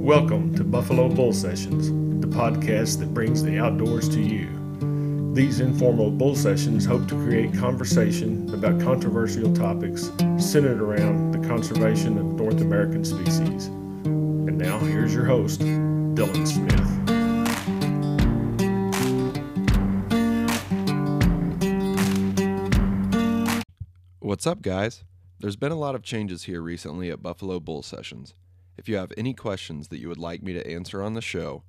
Welcome to Buffalo Bull Sessions, the podcast that brings the outdoors to you. These informal bull sessions hope to create conversation about controversial topics centered around the conservation of North American species. And now, here's your host, Dylan Smith. What's up, guys? There's been a lot of changes here recently at Buffalo Bull Sessions. If you have any questions that you would like me to answer on the show,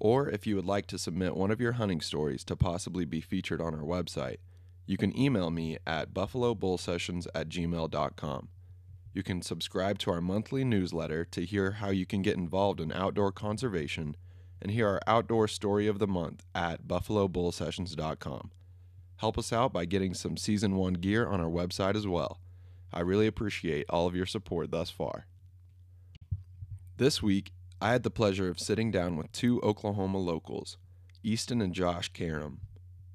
or if you would like to submit one of your hunting stories to possibly be featured on our website, you can email me at buffalobullsessions at gmail.com. You can subscribe to our monthly newsletter to hear how you can get involved in outdoor conservation and hear our outdoor story of the month at buffalobullsessions.com. Help us out by getting some season one gear on our website as well. I really appreciate all of your support thus far. This week, I had the pleasure of sitting down with two Oklahoma locals, Easton and Josh Karam.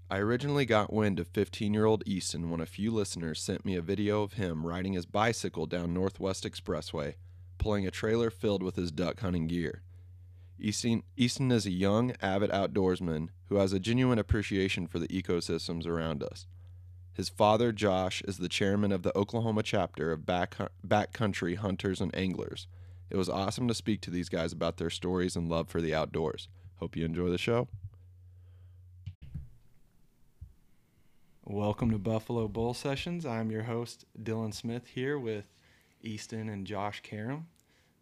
I originally got wind of 15 year old Easton when a few listeners sent me a video of him riding his bicycle down Northwest Expressway, pulling a trailer filled with his duck hunting gear. Easton, Easton is a young, avid outdoorsman who has a genuine appreciation for the ecosystems around us. His father, Josh, is the chairman of the Oklahoma chapter of Back, Backcountry Hunters and Anglers it was awesome to speak to these guys about their stories and love for the outdoors. Hope you enjoy the show. Welcome to Buffalo Bull Sessions. I'm your host, Dylan Smith, here with Easton and Josh Karam.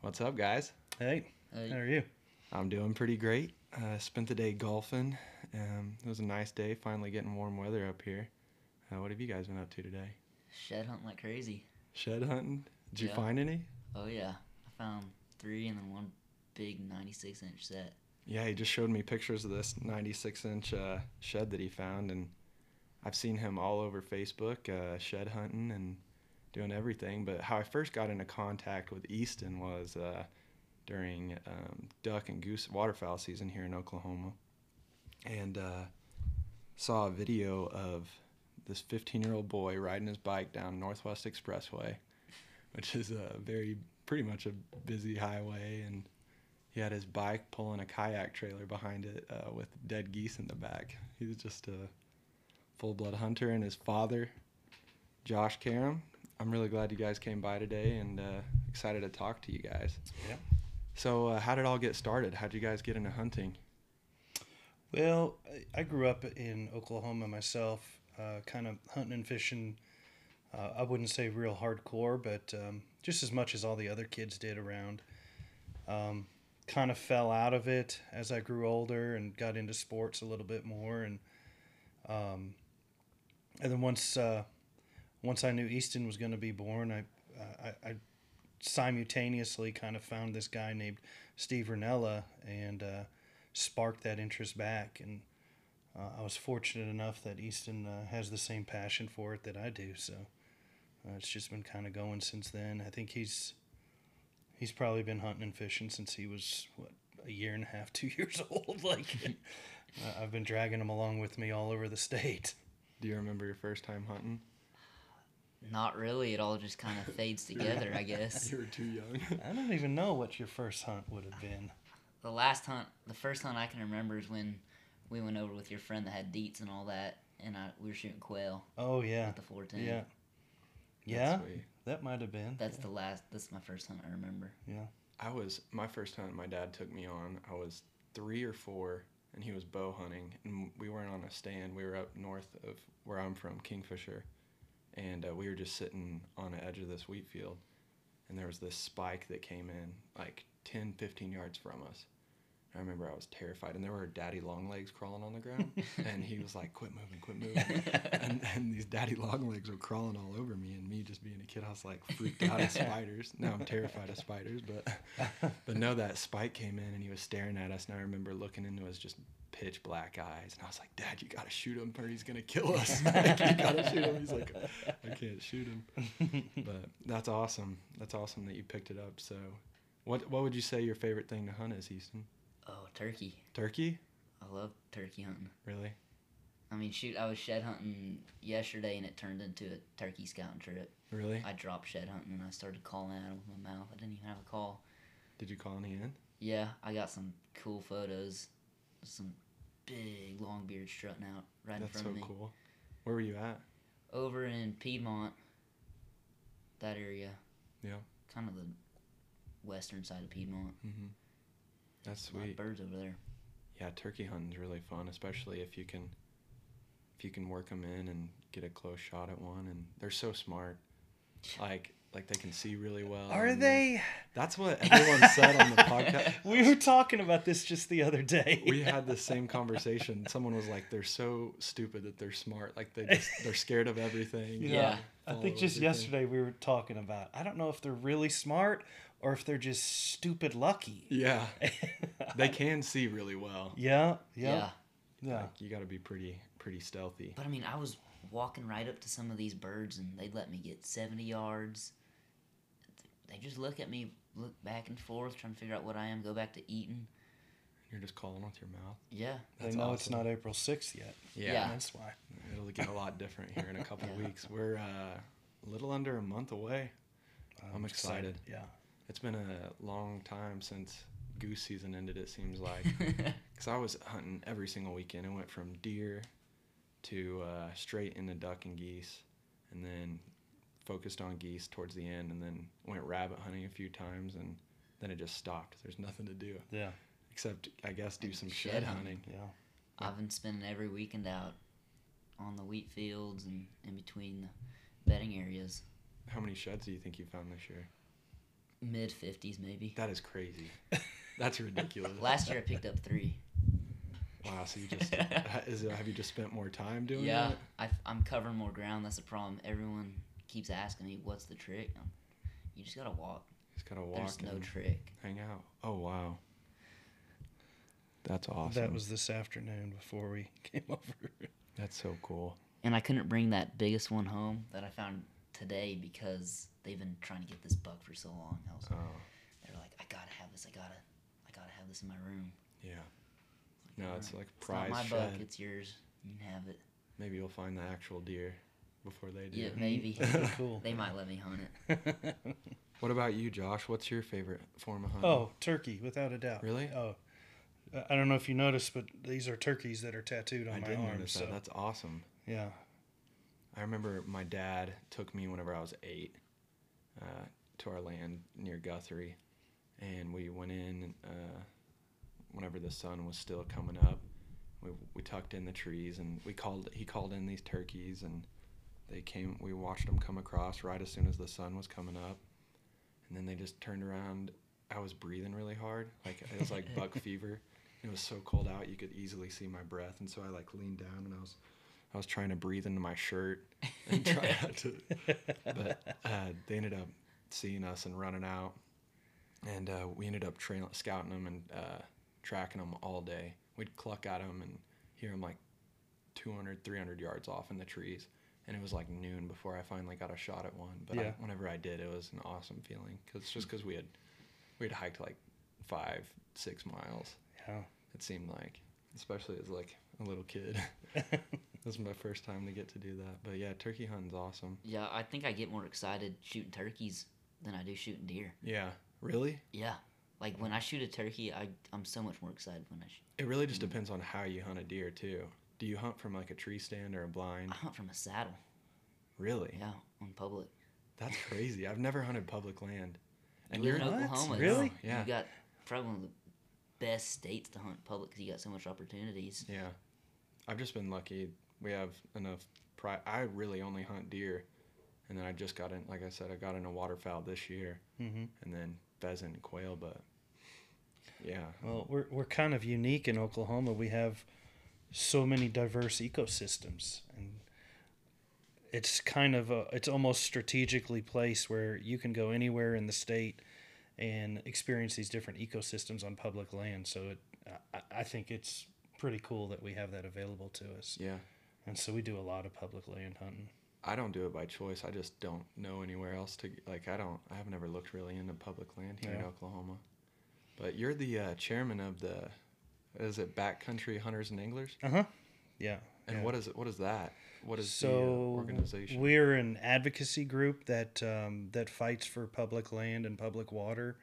What's up, guys? Hey, Hey. how are you? I'm doing pretty great. Uh, spent the day golfing. Um, it was a nice day, finally getting warm weather up here. Uh, what have you guys been up to today? Shed hunting like crazy. Shed hunting? Did you find any? Oh yeah, I found three and then one big 96 inch set. Yeah, he just showed me pictures of this 96 inch uh, shed that he found, and I've seen him all over Facebook, uh, shed hunting and doing everything. But how I first got into contact with Easton was uh, during um, duck and goose waterfowl season here in Oklahoma, and uh, saw a video of this 15 year old boy riding his bike down Northwest Expressway, which is a very pretty much a busy highway and he had his bike pulling a kayak trailer behind it uh, with dead geese in the back. He was just a full blood hunter, and his father, Josh Karam. I'm really glad you guys came by today and uh, excited to talk to you guys. Yeah. So, uh, how did it all get started? How'd you guys get into hunting? Well, I- I grew up in Oklahoma myself, uh, kind of hunting and fishing. Uh, I wouldn't say real hardcore, but um, just as much as all the other kids did around. Um, kind of fell out of it as I grew older and got into sports a little bit more, and um, and then once uh, once I knew Easton was going to be born, I, uh, I I simultaneously kind of found this guy named Steve Rinella and uh, sparked that interest back. And uh, I was fortunate enough that Easton uh, has the same passion for it that I do. So uh, it's just been kind of going since then. I think he's he's probably been hunting and fishing since he was what a year and a half, two years old. like uh, I've been dragging him along with me all over the state. Do you remember your first time hunting? Not really. It all just kind of fades together, I guess. You were too young. I don't even know what your first hunt would have been. The last hunt, the first hunt I can remember is when we went over with your friend that had deets and all that, and I, we were shooting quail Oh yeah, at the 410. yeah, yeah. That might have been. That's the last. That's my first hunt I remember. yeah. I was my first hunt. My dad took me on. I was three or four, and he was bow hunting, and we weren't on a stand. We were up north of where I'm from, Kingfisher, and uh, we were just sitting on the edge of this wheat field, and there was this spike that came in like 10, 15 yards from us. I remember I was terrified, and there were daddy long legs crawling on the ground, and he was like, "Quit moving, quit moving," and, and these daddy long legs were crawling all over me, and me just being a kid, I was like freaked out of spiders. Now I'm terrified of spiders, but but no, that spike came in, and he was staring at us, and I remember looking into his just pitch black eyes, and I was like, "Dad, you gotta shoot him, or he's gonna kill us. like, you gotta shoot him." He's like, "I can't shoot him," but that's awesome. That's awesome that you picked it up. So, what what would you say your favorite thing to hunt is, Easton? Oh, turkey. Turkey? I love turkey hunting. Really? I mean, shoot, I was shed hunting yesterday and it turned into a turkey scouting trip. Really? I dropped shed hunting and I started calling at 'em with my mouth. I didn't even have a call. Did you call any in? Yeah, I got some cool photos. Some big long beard strutting out right That's in so front of me. That's so cool. Where were you at? Over in Piedmont, that area. Yeah. Kind of the western side of Piedmont. Mm-hmm. That's A lot of sweet. birds over there. Yeah, turkey hunting's really fun, especially if you can if you can work them in and get a close shot at one. And they're so smart. Like like they can see really well. Are they? That's what everyone said on the podcast. We were talking about this just the other day. we had the same conversation. Someone was like, "They're so stupid that they're smart. Like they just they're scared of everything." Yeah. I think just everything." yesterday we were talking about. I don't know if they're really smart or if they're just stupid lucky. Yeah, they can see really well. yeah, Yeah. yeah, yeah. Like, you got to be pretty pretty stealthy. But I mean, I was walking right up to some of these birds and they'd let me get 70 yards. They just look at me, look back and forth, trying to figure out what I am, go back to eating. You're just calling with your mouth. Yeah. They That's know it's not April 6th yet. Yeah. That's why. It'll get a lot different here in a couple Yeah. weeks. We're uh, a little under a month away. I'm excited. Yeah. It's been a long time since goose season ended. It seems like because I was hunting every single weekend. I went from deer to uh, straight into duck and geese, and then focused on geese towards the end, and then went rabbit hunting a few times, and then it just stopped. There's nothing to do Yeah. except I guess do some Shed shed hunting. hunting. Yeah. I've been spending every weekend out on the wheat fields and in between the bedding areas. How many sheds do you think you found this year? Mid 50s, maybe. That is crazy. That's ridiculous. Last year I picked up three. Wow. So you just is it, have you just spent more time doing yeah, that? I, I'm covering more ground. That's the problem. Everyone keeps asking me, what's the trick? Um you just gotta walk. Just gotta walk There's no trick. hang out. Oh wow. That's awesome. That was this afternoon before we came over. That's so cool. And I couldn't bring that biggest one home that I found today because they've been trying to get this buck for so long. I was, Oh they're like, I gotta have this. I gotta, I gotta have this in my room. yeah. No, it's like prize. It's not prize my shed. buck. It's yours. You can have it. Maybe you'll find the actual deer before they do. Yeah, maybe. Cool. they might let me hunt it. What about you, Josh? What's your favorite form of hunting? oh, turkey, without a doubt. Really? Oh. I- I don't know if you noticed, but these are turkeys that are tattooed on I my did arm. notice so that. That's awesome. yeah, I remember my dad took me whenever I was eight uh, to our land near Guthrie, and we went in uh, whenever the sun was still coming up. We, we tucked in the trees and we called. He called in these turkeys and they came. We watched them come across right as soon as the sun was coming up, and then they just turned around. I was breathing really hard, like it was like buck fever. It was so cold out, you could easily see my breath, and so I like leaned down and I was, I was trying to breathe into my shirt and try not to. But uh, they ended up seeing us and running out, and uh, we ended up trail scouting them and uh, tracking them all day. We'd cluck at them and hear them like 200, 300 yards off in the trees. And it was like noon before I finally got a shot at one. But I, whenever I did, it was an awesome feeling. Cause just because we had we had hiked like five, six miles. yeah. It seemed like, especially as like a little kid. this was my first time to get to do that. But yeah, turkey hunting's awesome. Yeah, I think I get more excited shooting turkeys than I do shooting deer. Yeah, really. Yeah, like when I shoot a turkey, I I'm so much more excited when I shoot. It really just mm. depends on how you hunt a deer too. Do you hunt from like a tree stand or a blind? I hunt from a saddle. Really? Yeah, on public. That's crazy. I've never hunted public land. And You you're live in What? Oklahoma. Really? You, Yeah. You got probably one of the best states to hunt public because you got so much opportunities. yeah. I've just been lucky. We have enough pri I really only hunt deer. And then I just got in like I said, I got into waterfowl this year hmm and then pheasant and quail, but yeah. Well, we're we're kind of unique in Oklahoma. We have so many diverse ecosystems, and it's kind of a, it's almost strategically placed where you can go anywhere in the state and experience these different ecosystems on public land. So it, I, I think it's pretty cool that we have that available to us, Yeah. and so we do a lot of public land hunting. I don't do it by choice. I just don't know anywhere else to like. I don't. I've never looked really into public land here in Oklahoma. But you're the uh, chairman of the, is it Backcountry Hunters and Anglers? Uh huh. Yeah, And Yeah. what is it? What is that? What is the so uh, organization? we're an advocacy group that um, that fights for public land and public water.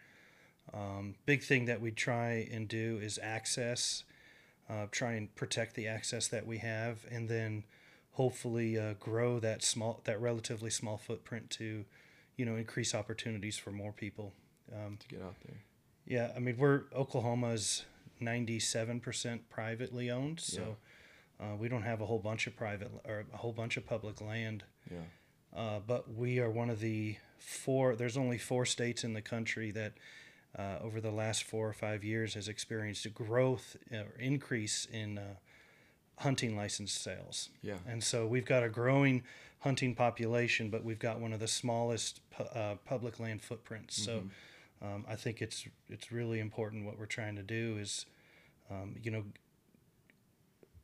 Um, big thing that we try and do is access, uh, try and protect the access that we have, and then hopefully uh, grow that small, that relatively small footprint to, you know, increase opportunities for more people. Um, to get out there. yeah, I mean we're Oklahoma's ninety seven percent privately owned, so uh, we don't have a whole bunch of private or a whole bunch of public land. Yeah. Uh, but we are one of the four. There's only four states in the country that, uh, over the last four or five years, has experienced a growth uh, or increase in uh, hunting license sales. Yeah. And so we've got a growing hunting population, but we've got one of the smallest pu- uh, public land footprints. So um, I think it's it's really important. What we're trying to do is, um, you know,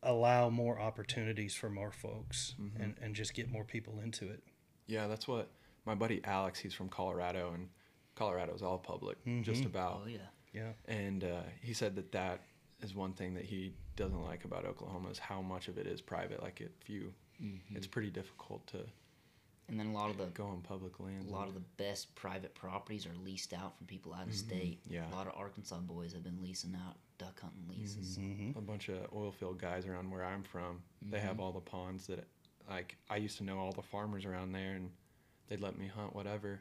allow more opportunities for more folks and, and just get more people into it. Yeah, that's what my buddy Alex. He's from Colorado, and Colorado's all public, just about. Oh yeah. Yeah. And uh, he said that that is one thing that he doesn't like about Oklahoma is how much of it is private. Like if you, it's pretty difficult to And then a lot of the go on public land. a lot of the best private properties are leased out from people out of mm-hmm. state. Yeah. A lot of Arkansas boys have been leasing out duck hunting leases. Mm-hmm. Mm-hmm. a bunch of oil field guys around where I'm from. They have all the ponds that, like, I used to know all the farmers around there, and they'd let me hunt whatever.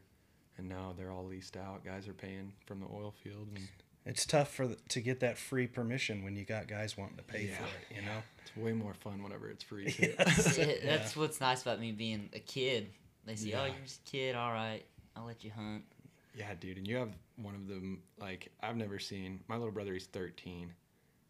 And now they're all leased out. Guys are paying from the oil field, and It's tough for the, to get that free permission when you got guys wanting to pay for it, you know? it's way more fun whenever it's free. too. Yeah, that's what's nice about me being a kid. They say, "Oh, you're just a kid. All right, I'll let you hunt." Yeah, dude, and you have one of them. Like I've never seen. My little brother, he's 13,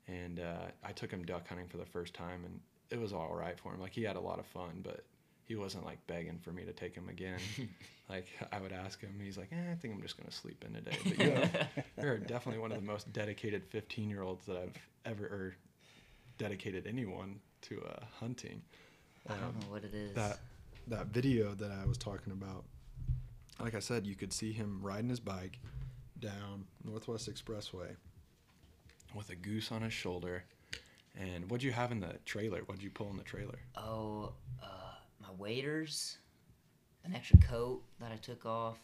and uh, I took him duck hunting for the first time, and it was all right for him. Like he had a lot of fun, but he wasn't like begging for me to take him again. like I would ask him, he's like, eh, "I think I'm just gonna sleep in today." But you have, you're definitely one of the most dedicated 15 year olds that I've ever or dedicated anyone to uh, hunting I don't know what it is. that that video that I was talking about. Like I said, you could see him riding his bike down Northwest Expressway with a goose on his shoulder. And what'd you have in the trailer? What'd you pull in the trailer? Oh, uh, my waders, an extra coat that I took off,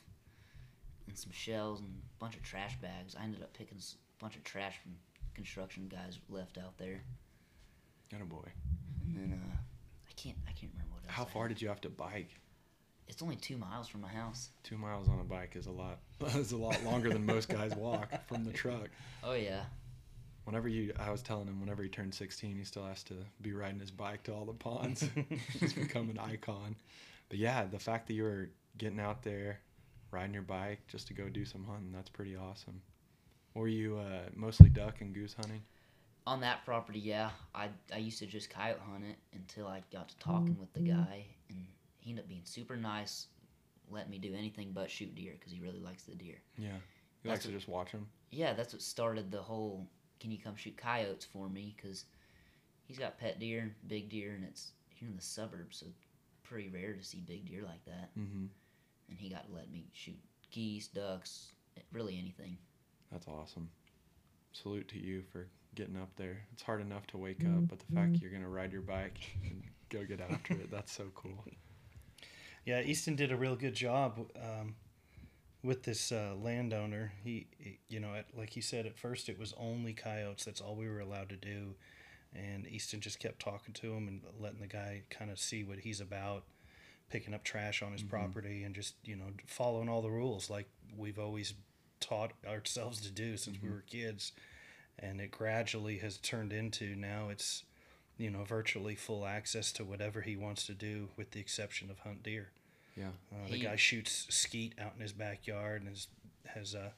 and some shells and a bunch of trash bags. I ended up picking a bunch of trash from construction guys left out there, And a boy. and then uh, I can't I can't remember what else. How I far had. did you have to bike? It's only two miles from my house. Two miles on a bike is a lot. is a lot longer than most guys walk from the truck. Oh yeah. Whenever you, I was telling him, whenever he turned 16, he still has to be riding his bike to all the ponds. He's become an icon. But yeah, the fact that you were getting out there, riding your bike just to go do some hunting, that's pretty awesome. Were you uh, mostly duck and goose hunting? On that property, yeah, I I used to just coyote hunt it until I got to talking with the guy, and he ended up being super nice, let me do anything but shoot deer because he really likes the deer. Yeah. You like That's to just watch them? Yeah, that's what started the whole. Can you come shoot coyotes for me? Because he's got pet deer, big deer, and it's here in the suburbs, so pretty rare to see big deer like that. Mm-hmm. And he got to let me shoot geese, ducks, really anything. That's awesome. Salute to you for getting up there. It's hard enough to wake up, but the fact you're going to ride your bike and go get after it, that's so cool. Yeah, Easton did a real good job um, with this uh, landowner. He, he- you know, at, like he said, at first it was only coyotes. That's all we were allowed to do. And Easton just kept talking to him and letting the guy kind of see what he's about, picking up trash on his property and just, you know, following all the rules like we've always taught ourselves to do since we were kids. And it gradually has turned into now it's, you know, virtually full access to whatever he wants to do, with the exception of hunt deer. Yeah. Uh, the He- guy shoots skeet out in his backyard and has has uh,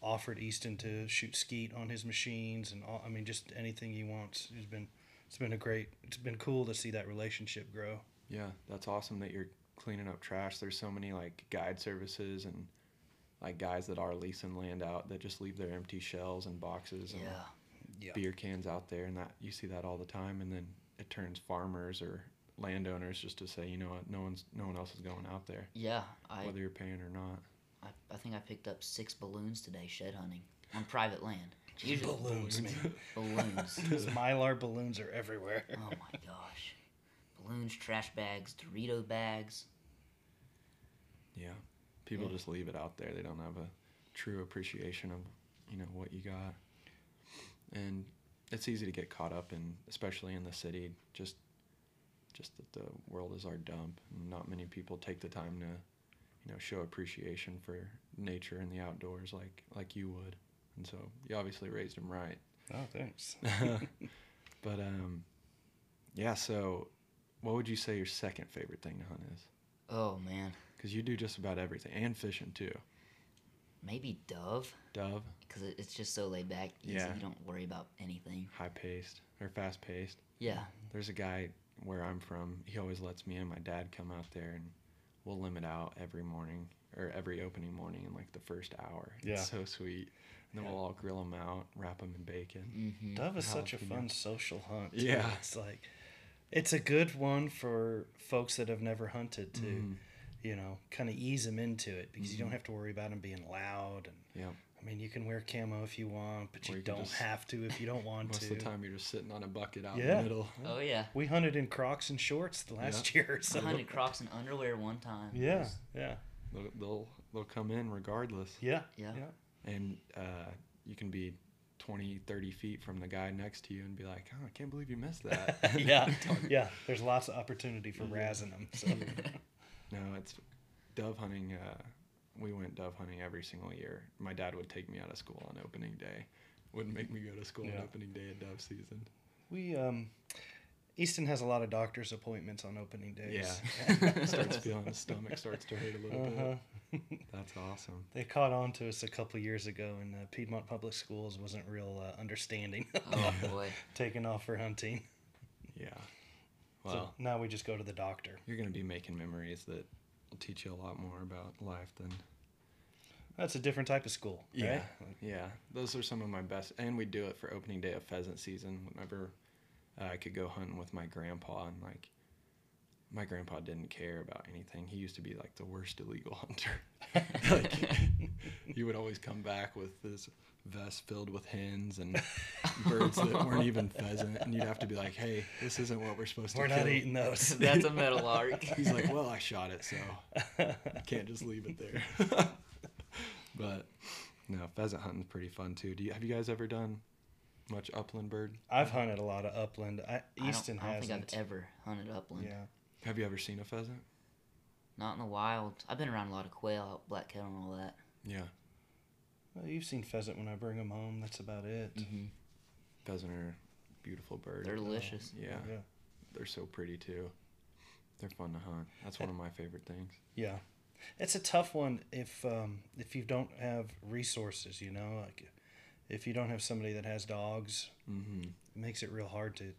offered Easton to shoot skeet on his machines and all, I mean just anything he wants. It's been it's been a great it's been cool to see that relationship grow. Yeah, that's awesome that you're cleaning up trash. There's so many like guide services and like guys that are leasing land out that just leave their empty shells and boxes and Yeah. Yeah. beer cans out there, and that you see that all the time. And then it turns farmers or landowners just to say, you know what, no one's no one else is going out there, Yeah, I, whether you're paying or not. I I think I picked up six balloons today shed hunting on private land. Usually Balloons, man. balloons. Those mylar balloons are everywhere. Oh my gosh. balloons, trash bags, Dorito bags. Yeah. People Yeah. just leave it out there. They don't have a true appreciation of, you know, what you got. And it's easy to get caught up in, especially in the city, just just that the world is our dump and not many people take the time to, you know, show appreciation for nature and the outdoors like like you would. And so you obviously raised him right. Oh, thanks. but um yeah, so what would you say your second favorite thing to hunt is? Oh man, Because you do just about everything and fishing too. maybe dove Dove, because it's just so laid back. Easy. Yeah. You don't worry about anything. high paced or fast paced. Yeah. There's a guy where I'm from. He always lets me and my dad come out there and we'll limit out every morning or every opening morning in like the first hour. Yeah. It's so sweet. And then Yeah. we'll all grill them out, wrap them in bacon. hmm Dove is such a Jalapeno. fun social hunt. too. Yeah. It's like, it's a good one for folks that have never hunted to, Mhm. you know, kind of ease them into it because you don't Mhm. have to worry about them being loud. And Yeah. I mean, you can wear camo if you want, but you, you don't just- have to if you don't want to. Most to. of the time you're just sitting on a bucket out in the middle. Oh yeah. We hunted in Crocs and shorts the last year. I So. hunted Crocs and underwear one time. Yeah, was- yeah, They'll, they'll they'll come in regardless. yeah, Yeah. yeah. And uh, you can be 20, 30 feet from the guy next to you and be like, oh, I can't believe you missed that. yeah, yeah. There's lots of opportunity for Yeah. razzing them. So. No, it's dove hunting. Uh, we went dove hunting every single year. My dad would take me out of school on opening day. Wouldn't make me go to school Yeah. on opening day of dove season. We um, Easton has a lot of doctor's appointments on opening days. Yeah. starts feeling his stomach starts to hurt a little Uh-huh. bit. That's awesome. They caught on to us a couple years ago, and uh, Piedmont Public Schools wasn't real uh, understanding. Oh boy. Taking off for hunting. Yeah. So Well, now we just go to the doctor. you're going to be making memories that will teach you a lot more about life than That's a different type of school, Yeah, right? yeah. Those are some of my best, and we do it for opening day of pheasant season. Whenever uh, I could go hunting with my grandpa, and like, my grandpa didn't care about anything. He used to be like the worst illegal hunter. like, he would always come back with this vest filled with hens and birds that weren't even pheasant, and you'd have to be like, "Hey, this isn't what we're supposed We're to not kill." eating those. That's a metal arc. He's like, "Well, I shot it, so I can't just leave it there." but no, pheasant hunting's pretty fun too. Do you have you guys ever done much upland bird? I've hunted a lot of upland. I, I don't, I don't think I've ever hunted upland. yeah. Have you ever seen a pheasant? Not in the wild. I've been around a lot of quail, black kettle, and all that. Yeah, Well, you've seen pheasant when I bring them home. That's about it. hmm pheasant are beautiful bird. They're delicious. yeah, Yeah. they're so pretty too. They're fun to hunt. That's one of my favorite things. Yeah, it's a tough one if um, if you don't have resources. You know, like if you don't have somebody that has dogs, Mm-hmm. it makes it real hard to.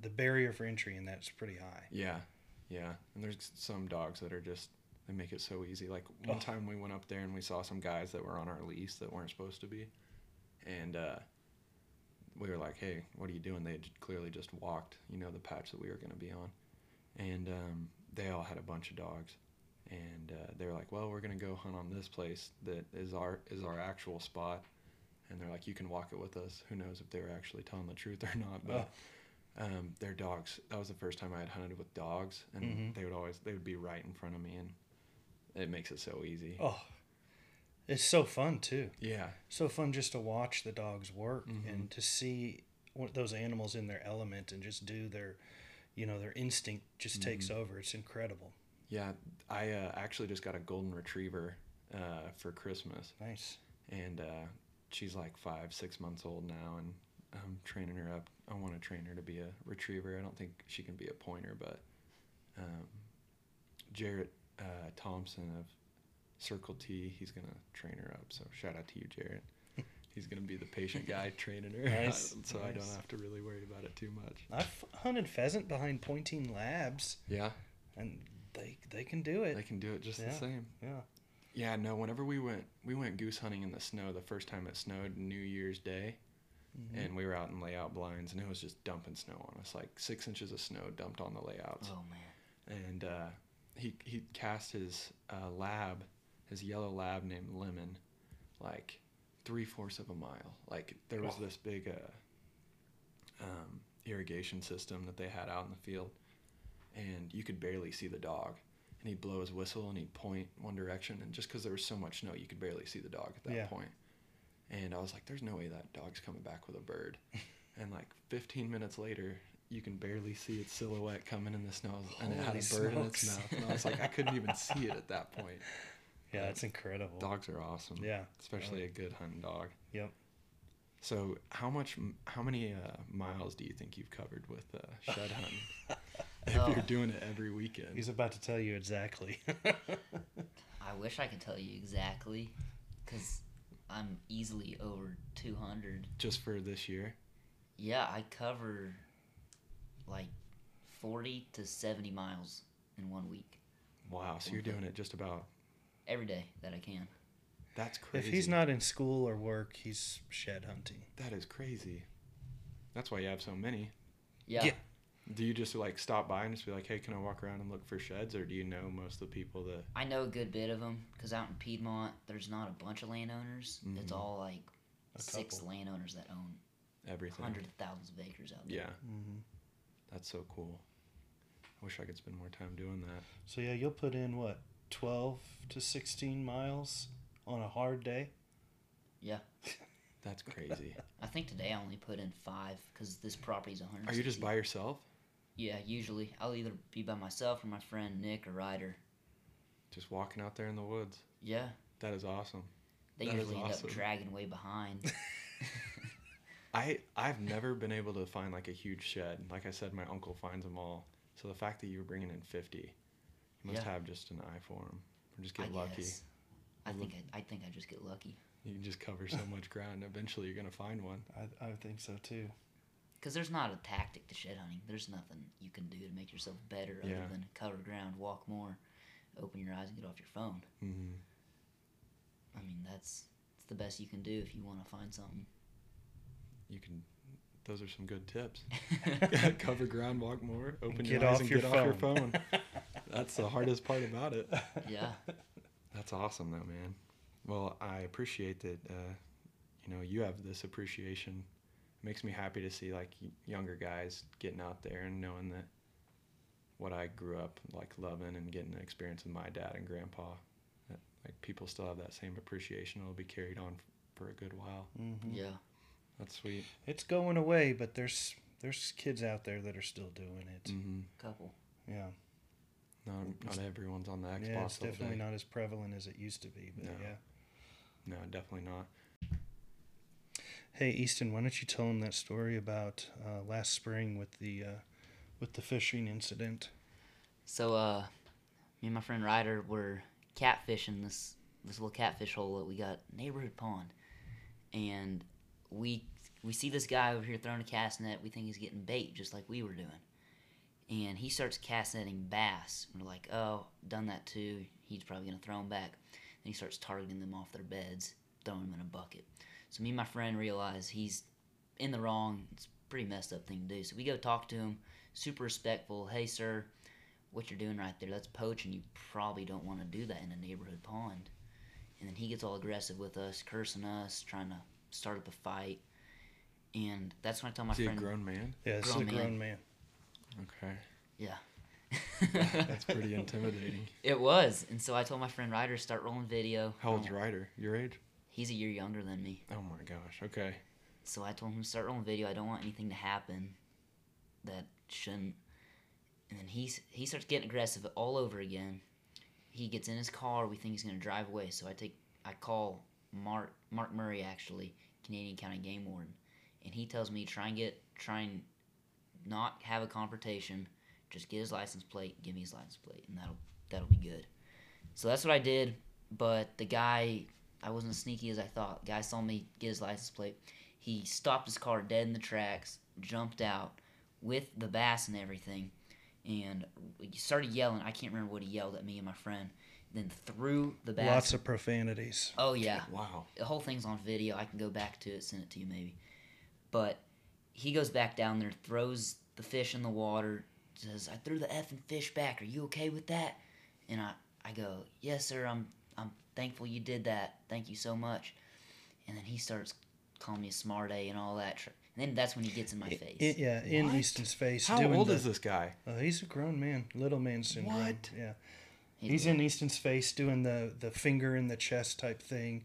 The barrier for entry in that's pretty high. Yeah, yeah. And there's some dogs that are just they make it so easy. Like one Oh. time we went up there and we saw some guys that were on our lease that weren't supposed to be, and uh, we were like, "Hey, what are you doing?" They had clearly just walked, you know, the patch that we were going to be on, and um, they all had a bunch of dogs, and uh, they were like, "Well, we're going to go hunt on this place that is our is our actual spot." And they're like, "You can walk it with us." Who knows if they were actually telling the truth or not? But um, their dogs. That was the first time I had hunted with dogs, and Mhm. they would always they would be right in front of me, and it makes it so easy. Oh, it's so fun too. Yeah, So fun just to watch the dogs work Mhm. and to see what those animals in their element and just do their, you know, their instinct just takes Mm-hmm. over. It's incredible. yeah. I uh, actually just got a golden retriever uh, for Christmas, Nice. and uh, she's like five, six months old now, and I'm training her up. I want to train her to be a retriever. I don't think she can be a pointer, but um, Jarrett uh, Thompson of Circle T, he's gonna train her up. So shout out to you, Jarrett. He's gonna be the patient guy training her, Nice, so I don't have to really worry about it too much. I've hunted pheasant behind Pointing Labs, Yeah, and they they can do it. they can do it just Yeah. the same. yeah. Yeah, no. Whenever we went, we went goose hunting in the snow. The first time it snowed, New Year's Day, Mhm. and we were out in layout blinds, and it was just dumping snow on us, like six inches of snow dumped on the layouts. Oh man. And uh, he he cast his uh, lab, his yellow lab named Lemon, like three fourths of a mile. Like there was this big uh, um, irrigation system that they had out in the field, and you could barely see the dog. And he'd blow his whistle and he'd point one direction, and just because there was so much snow, you could barely see the dog at that Yeah. point. And I was like, "There's no way that dog's coming back with a bird." and like 15 minutes later, you can barely see its silhouette coming in the snow, and it had a bird in its mouth. And I was like, I couldn't even see it at that point. Yeah, it's incredible. Dogs are awesome. Yeah. especially a good hunting dog. Yep. So, how much, how many uh, miles do you think you've covered with uh, shed hunting? if Oh. you're doing it every weekend, He's about to tell you exactly. I wish I could tell you exactly, because I'm easily over 200. just for this year. Yeah, I cover like 40 to 70 miles in one week Wow, so you're doing it just about. Every day that I can. That's crazy. if he's not in school or work, he's shed hunting. that is crazy. That's why you have so many. Yeah. Yeah. Do you just like stop by and just be like, "Hey, can I walk around and look for sheds?" Or do you know most of the people that? I know a good bit of them because out in Piedmont, there's not a bunch of landowners. It's Mhm. all like A six couple. landowners that own Everything. hundreds of thousands of acres out there. Yeah, Mm-hmm. that's so cool. I wish I could spend more time doing that. So yeah, you'll put in what, twelve to sixteen miles on a hard day. Yeah. That's crazy. I think today I only put in five because this property's 100. Are you just by yourself? Yeah, usually I'll either be by myself or my friend Nick or Ryder. Just walking out there in the woods. Yeah, That is awesome. they That is usually end awesome. up dragging way behind. I I've never been able to find like a huge shed. Like I said, my uncle finds them all. So the fact that you were bringing in fifty, you must Yeah. have just an eye for them, or just I get lucky. guess. I think I, I think I just get lucky You can just cover so much ground. Eventually, you're gonna find one. I, I think so too. because there's not a tactic to shed hunting. There's nothing you can do to make yourself better Yeah. other than cover ground, walk more, open your eyes, and get off your phone. hmm I mean that's it's the best you can do if you want to find something. You can. Those are some good tips. cover ground, walk more, open Get your eyes, off and your get off your phone. That's the hardest part about it. yeah, That's awesome, though, man. Well, I appreciate that. Uh, you know, you have this appreciation. It makes me happy to see like younger guys getting out there and knowing that what I grew up like loving and getting to experience with my dad and grandpa. That, like people still have that same appreciation. It'll be carried on f- for a good while. hmm yeah. That's sweet. It's going away, but there's there's kids out there that are still doing it. hmm Couple. Yeah, Not not everyone's on the Xbox yeah, it's definitely day. not as prevalent as it used to be. But No. yeah. No, definitely not. Hey, Easton, why don't you tell them that story about uh, last spring with the uh, with the fishing incident? So uh, me and my friend Ryder were catfishing this this little catfish hole that we got neighborhood pond, and we we see this guy over here throwing a cast net. We think he's getting bait just like we were doing, and he starts cast netting bass. We're like, oh, done that too. He's probably gonna throw them back. Then he starts targeting them off their beds, throwing them in a bucket. So me and my friend realize he's in the wrong. It's a pretty messed up thing to do. So we go talk to him, super respectful. Hey, sir, what you're doing right there, that's poaching. You probably don't want to do that in a neighborhood pond. And then he gets all aggressive with us, cursing us, trying to start up a fight. And that's when I tell my Is he a friend, grown man? Yeah, this is a man. grown man. Okay, yeah. that's pretty intimidating. It was. And so I told my friend Ryder to start rolling video. How old's Ryder? Your age? He's a year younger than me. Oh my gosh. Okay. So I told him to start rolling video. I don't want anything to happen that shouldn't. And then he's he starts getting aggressive all over again. He gets in his car. We think he's gonna drive away. So I take I call Mark Mark Murray actually Canadian County Game Warden, and he tells me try and get try and not have a confrontation. Just get his license plate. Give me his license plate, and that'll that'll be good. So that's what I did. But the guy, I wasn't as sneaky as I thought. The guy saw me get his license plate. He stopped his car dead in the tracks, jumped out with the bass and everything, and he started yelling. I can't remember what he yelled at me and my friend. Then threw the bass. Lots of profanities. oh yeah, Wow. the whole thing's on video. I can go back to it, send it to you maybe. But he goes back down there, throws the fish in the water, says, "I threw the effing fish back. Are you okay with that?" And I, I go, "Yes, sir. I'm, I'm thankful you did that. Thank you so much." And then he starts calling me a smart A and all that. Tr- And then that's when he gets in my face. I- yeah, in Easton's face. How doing old the- is this guy? Uh, he's a grown man, little man syndrome. What? Yeah, He's he's in Easton's face doing the the finger in the chest type thing.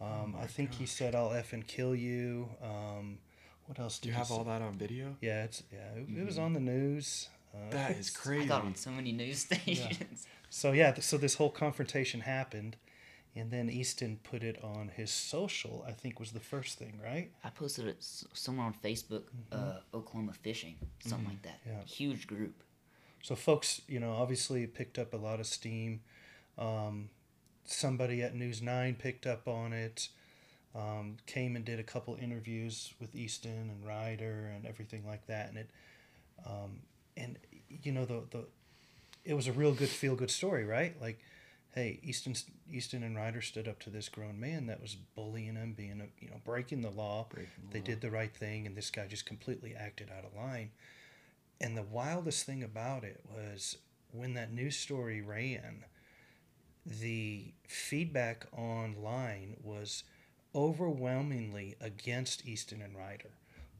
Um, I think he said, "I'll f and kill you." Um, what else? Do you have say? all that on video? Yeah, it's yeah. It, it was on the news. Uh, That is I crazy. got on so many news stations. So yeah, th- so this whole confrontation happened, and then Easton put it on his social. I think was the first thing, right? I posted it s- somewhere on Facebook, uh, Oklahoma fishing, something like that. Yeah. Huge group. So folks, you know, obviously picked up a lot of steam. Um, somebody at News Nine picked up on it. Um, came and did a couple interviews with Easton and Ryder and everything like that, and it, um, and you know the the, it was a real good feel good story, right? Like, hey, Easton Easton and Ryder stood up to this grown man that was bullying him, being a you know breaking the law. Breaking the they law. did the right thing, and this guy just completely acted out of line. And the wildest thing about it was when that news story ran, the feedback online was overwhelmingly against Easton and Ryder,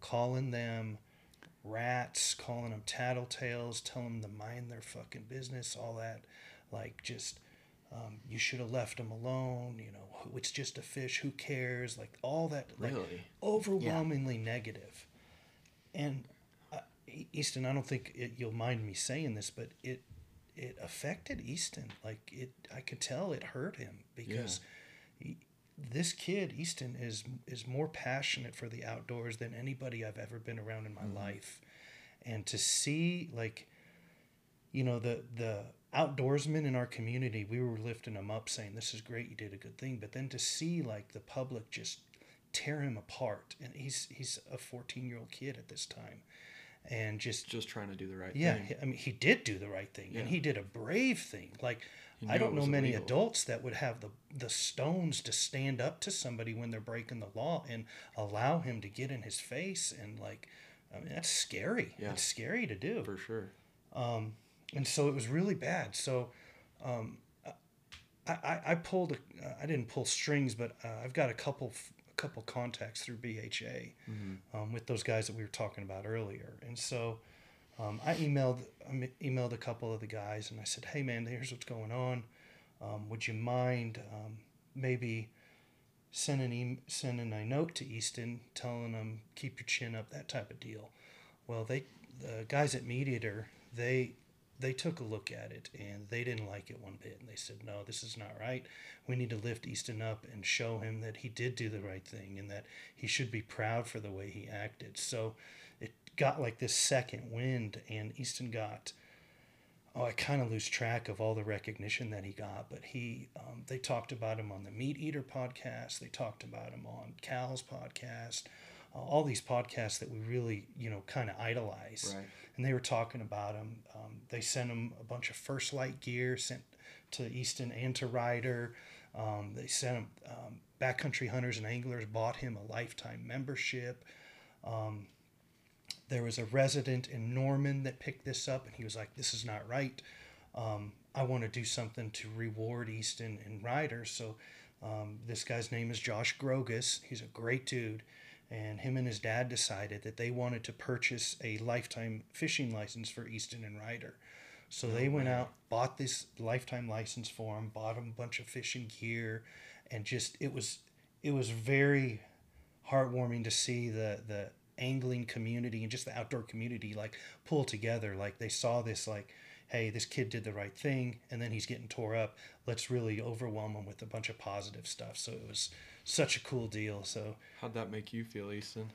calling them rats, calling them tattletales, telling them to mind their fucking business, all that. Like, just, um, you should have left them alone, you know, it's just a fish, who cares? Like, all that. Like, Really? overwhelmingly negative. And uh, Easton, I don't think it, you'll mind me saying this, but it it affected Easton. Like it, I could tell it hurt him because he, this kid Easton is is more passionate for the outdoors than anybody I've ever been around in my mm-hmm. life, and to see like, you know the the outdoorsmen in our community, we were lifting him up, saying this is great, you did a good thing, but then to see like the public just tear him apart, and he's he's a fourteen year old kid at this time, and just Just trying to do the right yeah, thing. he- I mean, he did do the right thing, and he did a brave thing. Like, He I don't know many illegal. adults that would have the the stones to stand up to somebody when they're breaking the law and allow him to get in his face and like, I mean, that's scary. Yeah. It's scary to do. For sure. Um, and so it was really bad. So, um, I, I, I pulled, a, uh, I didn't pull strings, but uh, I've got a couple, a couple contacts through BHA um, with those guys that we were talking about earlier. And so um, I emailed, I m- emailed a couple of the guys and I said, hey man, here's what's going on. Um, would you mind um, maybe sending, e- sending a note to Easton telling them keep your chin up, that type of deal. Well, they, the guys at MeatEater, they they took a look at it and they didn't like it one bit and they said no this is not right we need to lift easton up and show him that he did do the right thing and that he should be proud for the way he acted so got like this second wind and easton got oh i kind of lose track of all the recognition that he got but he um, they talked about him on the MeatEater podcast they talked about him on cal's podcast uh, all these podcasts that we really you know kind of idolize Right. and they were talking about him. Um, they sent him a bunch of First Lite gear sent to Easton and to Ryder. Um, they sent him um, backcountry hunters and anglers bought him a lifetime membership. Um, there was a resident in Norman that picked this up, and he was like, "This is not right. Um, I want to do something to reward Easton and Ryder." So um, this guy's name is Josh Grogus. He's a great dude and him and his dad decided that they wanted to purchase a lifetime fishing license for Easton and Ryder. So they went out, bought this lifetime license for him, bought him a bunch of fishing gear, and just it was it was very heartwarming to see the the angling community and just the outdoor community like pull together. Like they saw this like, hey, this kid did the right thing, and then he's getting tore up. Let's really overwhelm him with a bunch of positive stuff. So it was such a cool deal. So How'd that make you feel, Easton?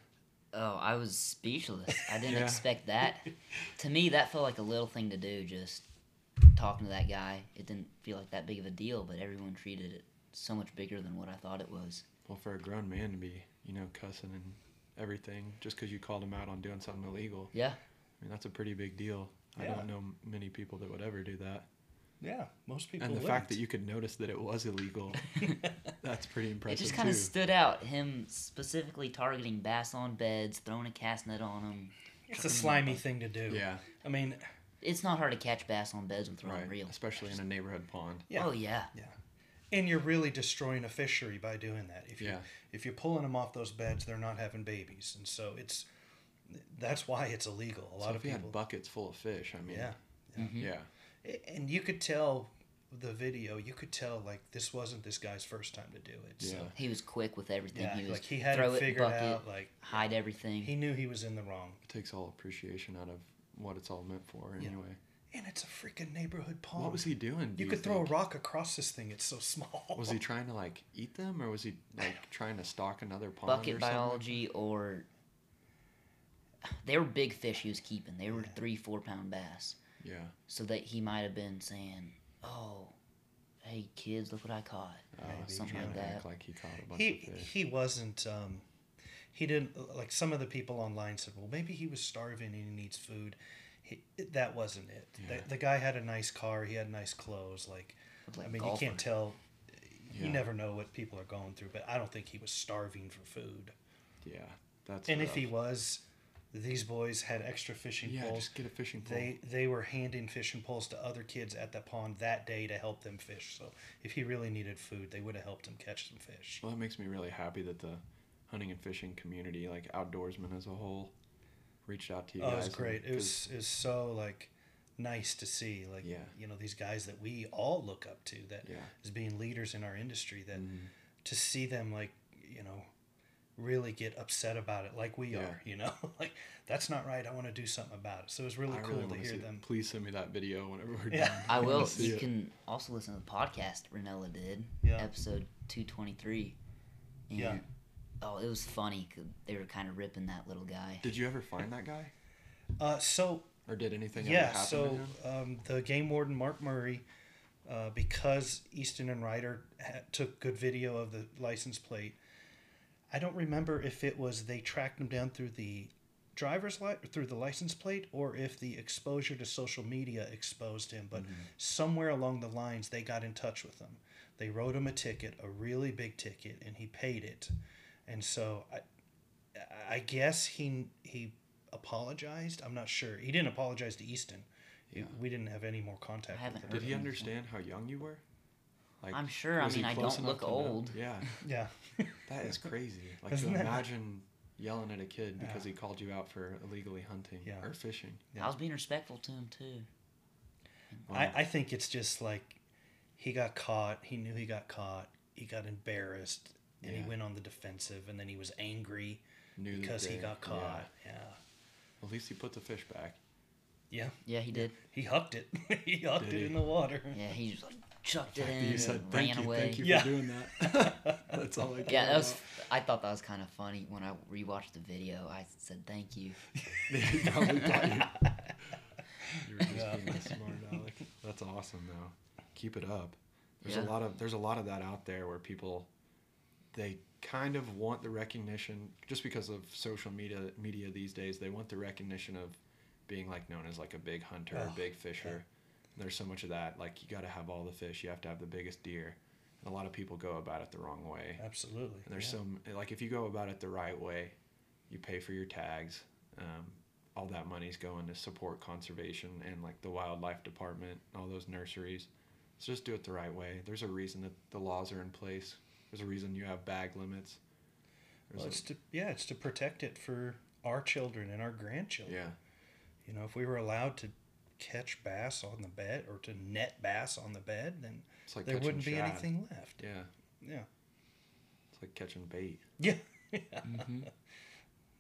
Oh, I was speechless. I didn't Yeah. expect that. to me, that felt like a little thing to do. Just talking to that guy, it didn't feel like that big of a deal. But everyone treated it so much bigger than what I thought it was. Well, for a grown man to be, you know, cussing and everything just because you called him out on doing something illegal, Yeah, I mean, that's a pretty big deal. Yeah. I don't know many people that would ever do that. yeah, most people. and the wouldn't. fact that you could notice that it was illegal, that's pretty impressive. it just kind of stood out. Him specifically targeting bass on beds, throwing a cast net on them. it's a slimy thing to do. yeah, I mean, It's not hard to catch bass on beds and throw right. them real. Especially in a neighborhood pond. yeah. Oh yeah. Yeah. And you're really destroying a fishery by doing that. If you Yeah. if you're pulling them off those beds, they're not having babies, and so it's that's why it's illegal. A lot so of if you people, had buckets full of fish, I mean, yeah, yeah, mm-hmm. and you could tell the video. You could tell like this wasn't this guy's first time to do it. Yeah. So He was quick with everything. yeah, he was like he had throw it it, figured bucket, out. Like hide everything. he knew he was in the wrong. it takes all appreciation out of what it's all meant for. Yeah. Anyway, And it's a freaking neighborhood pond. what was he doing? do You could throw a rock across this thing. It's so small. Was he trying to like eat them, or was he like trying to stalk another pond? bucket or something? biology or they were big fish he was keeping. They were three, four pound bass. Yeah, So that he might have been saying, "Oh, hey kids, look what I caught," uh, something like to that. act like he caught a bunch he of fish. he wasn't. Um, he didn't like some of the people online said. Well, maybe he was starving and he needs food. He, that wasn't it. Yeah. The, the guy had a nice car. He had nice clothes. Like, Looked like I a mean, golfer. you can't tell. You Yeah. never know what people are going through, but I don't think he was starving for food. yeah, that's. and if he was, these boys had extra fishing yeah, poles. just get a fishing pole. They they were handing fishing poles to other kids at the pond that day to help them fish. So if he really needed food, they would have helped him catch some fish. Well, that makes me really happy that the hunting and fishing community, like outdoorsmen as a whole, reached out to you Oh, it guys. was and- great. It 'cause- was it was so like nice to see like Yeah. you know these guys that we all look up to that Yeah. as being leaders in our industry that Mhm. to see them like you know really get upset about it like we Yeah. are you know like that's not right i want to do something about it so it was really I cool really to hear see it. them Please send me that video whenever we're Yeah. done. I wanna will. You it. can also listen to the podcast Rinella did, Yeah. episode two twenty three. Yeah. Oh, it was funny 'cause they were kind of ripping that little guy. Did you ever find that guy, uh so or did anything yeah ever happen to so him? um, the game warden mark murray uh, because easton and ryder ha- took good video of the license plate i don't remember if it was they tracked him down through the driver's li- through the license plate or if the exposure to social media exposed him but somewhere along the lines they got in touch with him they wrote him a ticket a really big ticket and he paid it and so i i guess he he apologized i'm not sure he didn't apologize to easton Yeah. we didn't have any more contact I haven't with Did he understand how young you were? Like, I'm sure. I was he mean, I don't look to know? old. Yeah, yeah that is crazy. Like Isn't to that- imagine yelling at a kid because Yeah. he called you out for illegally hunting Yeah. or fishing. Yeah. I was being respectful to him too. Wow. I, I think it's just like he got caught he knew he got caught he got embarrassed and he went on the defensive and then he was angry Knew the because he got caught yeah At least he put the fish back. yeah, Yeah, he did. he hucked it he hucked Did it he? in the water Yeah, he just like chucked it But in you and said ran thank you, away. thank you Yeah. for doing that. That's all I. Yeah, care that was. I thought that was kind of funny when I rewatched the video. I said thank you. He probably thought you. You were just Yeah. being smart aleck. That's awesome, though. Keep it up. There's Yeah. a lot of there's a lot of that out there where people they kind of want the recognition just because of social media media these days. They want the recognition of being like known as like a big hunter, a Oh, big fisher. There's so much of that. Like you got to have all the fish. You have to have the biggest deer. And a lot of people go about it the wrong way. absolutely And there's yeah. some like if you go about it the right way, you pay for your tags. Um, all that money's going to support conservation and like the wildlife department, all those nurseries. So just do it the right way. There's a reason that the laws are in place. There's a reason you have bag limits. There's well, a- it's to yeah it's to protect it for our children and our grandchildren yeah, you know if we were allowed to catch bass on the bed or to net bass on the bed then it's like there wouldn't be shad. anything left Yeah, yeah it's like catching bait. yeah Mm-hmm. yeah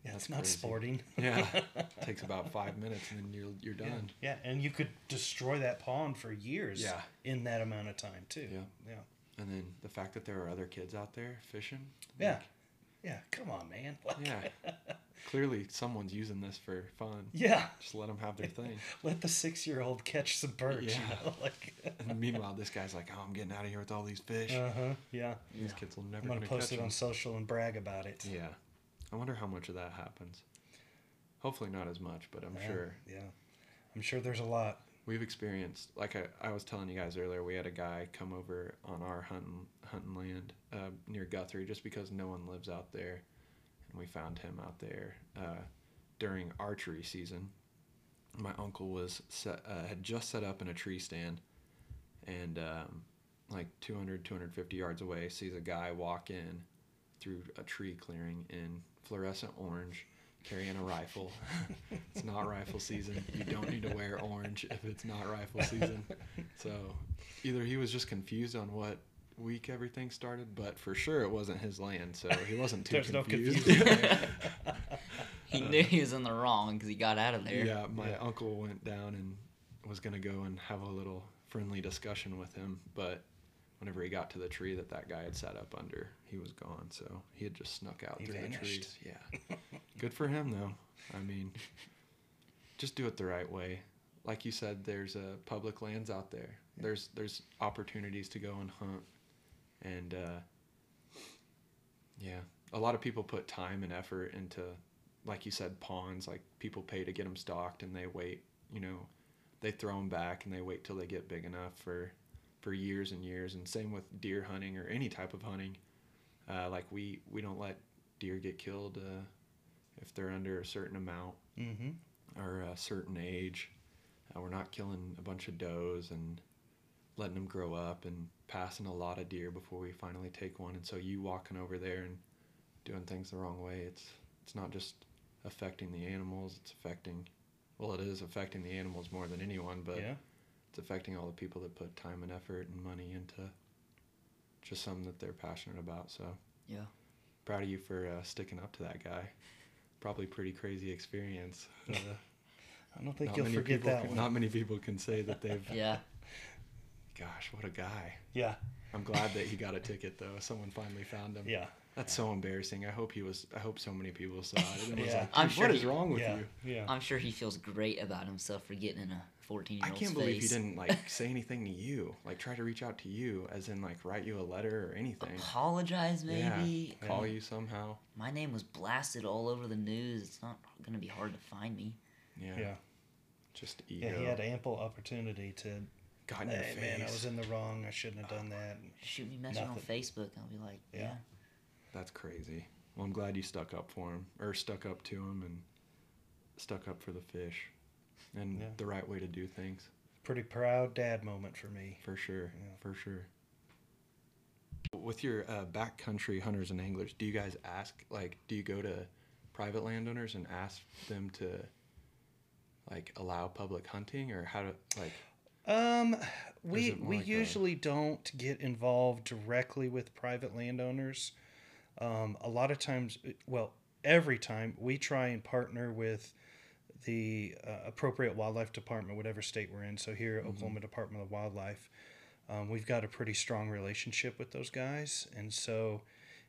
That's it's not crazy. sporting Yeah, takes about five minutes and then you're you're Yeah, done. yeah, and you could destroy that pond for years. Yeah. in that amount of time too. Yeah. yeah, And then the fact that there are other kids out there fishing. Yeah. like, yeah. Come on, man. Like, Yeah. Clearly, someone's using this for fun. yeah. Just let them have their thing. Let the six-year-old catch some birds. Yeah. You know, like. And meanwhile, this guy's like, "Oh, I'm getting out of here with all these fish. Uh huh. Yeah. These kids will never I'm gonna gonna post catch it on them." social and brag about it. Yeah. I wonder how much of that happens. Hopefully not as much, but I'm Yeah, sure Yeah. I'm sure there's a lot. We've experienced. Like I, I was telling you guys earlier, we had a guy come over on our hunting hunting land uh, near Guthrie just because no one lives out there, and we found him out there uh, during archery season. My uncle was set, uh, had just set up in a tree stand, and um, like 200, 250 yards away, sees a guy walk in through a tree clearing in fluorescent orange, carrying a rifle. it's not rifle season. You don't need to wear orange if it's not rifle season. So either he was just confused on what week everything started, but for sure it wasn't his land, so he wasn't too There's confused. confusion. He knew he was in the wrong because he got out of there. Yeah, my Yeah. uncle went down and was gonna go and have a little friendly discussion with him, but whenever he got to the tree that that guy had sat up under, he was gone. So he had just snuck out He through the trees. Yeah, good for him though. I mean, just do it the right way. Like you said, there's uh, public lands out there. There's there's opportunities to go and hunt, and uh, yeah, a lot of people put time and effort into, like you said, ponds. Like people pay to get them stocked, and they wait. You know, they throw them back, and they wait till they get big enough for, for years and years. And same with deer hunting or any type of hunting. Uh, like we we don't let deer get killed uh, if they're under a certain amount mm-hmm. or a certain age. Uh, we're not killing a bunch of does and letting them grow up and passing a lot of deer before we finally take one. And so you walking over there and doing things the wrong way, it's it's not just affecting the animals, it's affecting well, it is affecting the animals more than anyone, but yeah. It's affecting all the people that put time and effort and money into just something that they're passionate about. So Yeah. proud of you for uh, sticking up to that guy. Probably pretty crazy experience. Uh, I don't think you'll forget that can- one. Not many people can say that they've. Yeah. Gosh, what a guy! yeah. I'm glad that he got a ticket though. Someone finally found him. Yeah. That's so embarrassing. I hope he was. I hope so many people saw it and was Yeah. like, I'm sure what is he- wrong with yeah. you?" Yeah. I'm sure he feels great about himself for getting in a 14 year old. I can't face. believe he didn't like say anything to you. Like try to reach out to you, as in like write you a letter or anything. Apologize, maybe. Yeah, call you somehow. My name was blasted all over the news. It's not going to be hard to find me. Yeah. yeah. Just ego. Yeah. He had ample opportunity to. Got in your Hey face. man, I was in the wrong. I shouldn't have done that. Shoot me a message on Nothing. Facebook. I'll be like, Yeah. That's crazy. Well, I'm glad you stuck up for him, or stuck up to him, and stuck up for the fish, and Yeah. the right way to do things. Pretty proud dad moment for me. For sure. Yeah. For sure. With your uh, backcountry hunters and anglers, do you guys ask, like, do you go to private landowners and ask them to, like, allow public hunting, or how to, like, Um, we we like a- usually don't get involved directly with private landowners. Um, a lot of times, well, every time we try and partner with the uh, appropriate wildlife department, whatever state we're in. So here, at Oklahoma Department of Wildlife, um, we've got a pretty strong relationship with those guys, and so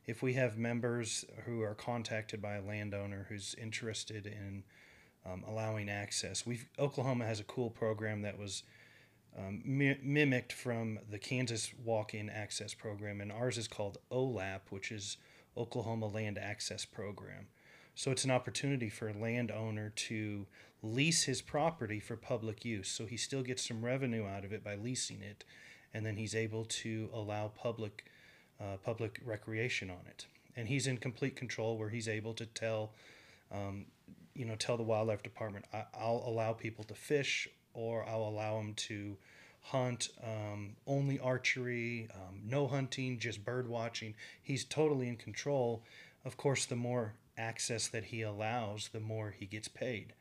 if we have members who are contacted by a landowner who's interested in um, allowing access, we've Oklahoma has a cool program that was um, mi- mimicked from the Kansas Walk-in Access Program, and ours is called OLAP, which is Oklahoma Land Access Program. So it's an opportunity for a landowner to lease his property for public use. So he still gets some revenue out of it by leasing it, and then he's able to allow public uh, public recreation on it. And he's in complete control, where he's able to tell, um, you know, tell the wildlife department, I- I'll allow people to fish, or I'll allow them to hunt um, only archery, um, no hunting, just bird watching. He's totally in control. Of course, the more access that he allows, the more he gets paid.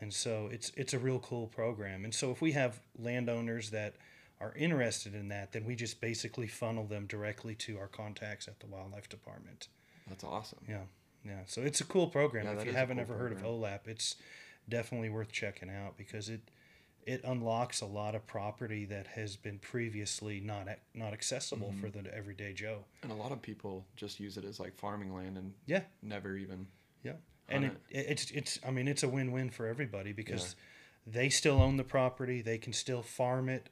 And so it's it's a real cool program. And so if we have landowners that are interested in that, then we just basically funnel them directly to our contacts at the wildlife department. that's awesome. Yeah, yeah. So it's a cool program. Yeah, if you haven't cool ever heard of OLAP, it's definitely worth checking out because it it unlocks a lot of property that has been previously not not accessible Mm-hmm. for the everyday Joe. And a lot of people just use it as, like, farming land and Yeah, never even. yeah. And it, it, it's it's I mean it's a win-win for everybody because they still own the property, they can still farm it,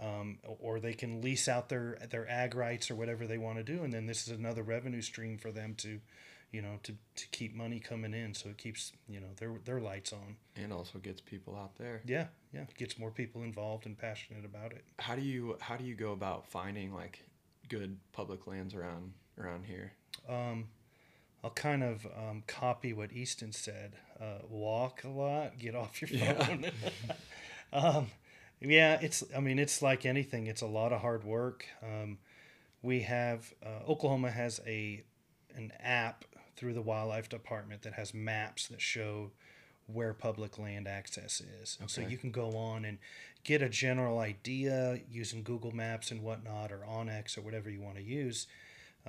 um, or they can lease out their their ag rights or whatever they want to do, and then this is another revenue stream for them to, you know, to, to keep money coming in, so it keeps you know their their lights on. And also gets people out there. Yeah, yeah, gets more people involved and passionate about it. How do you how do you go about finding like good public lands around around here? Um, I'll kind of um, copy what Easton said. Uh, walk a lot, get off your Yeah. phone. um, Yeah, it's. I mean, it's like anything. It's a lot of hard work. Um, we have uh, Oklahoma has a an app through the wildlife department that has maps that show where public land access is. And so you can go on and get a general idea using Google Maps and whatnot, or OnX or whatever you want to use.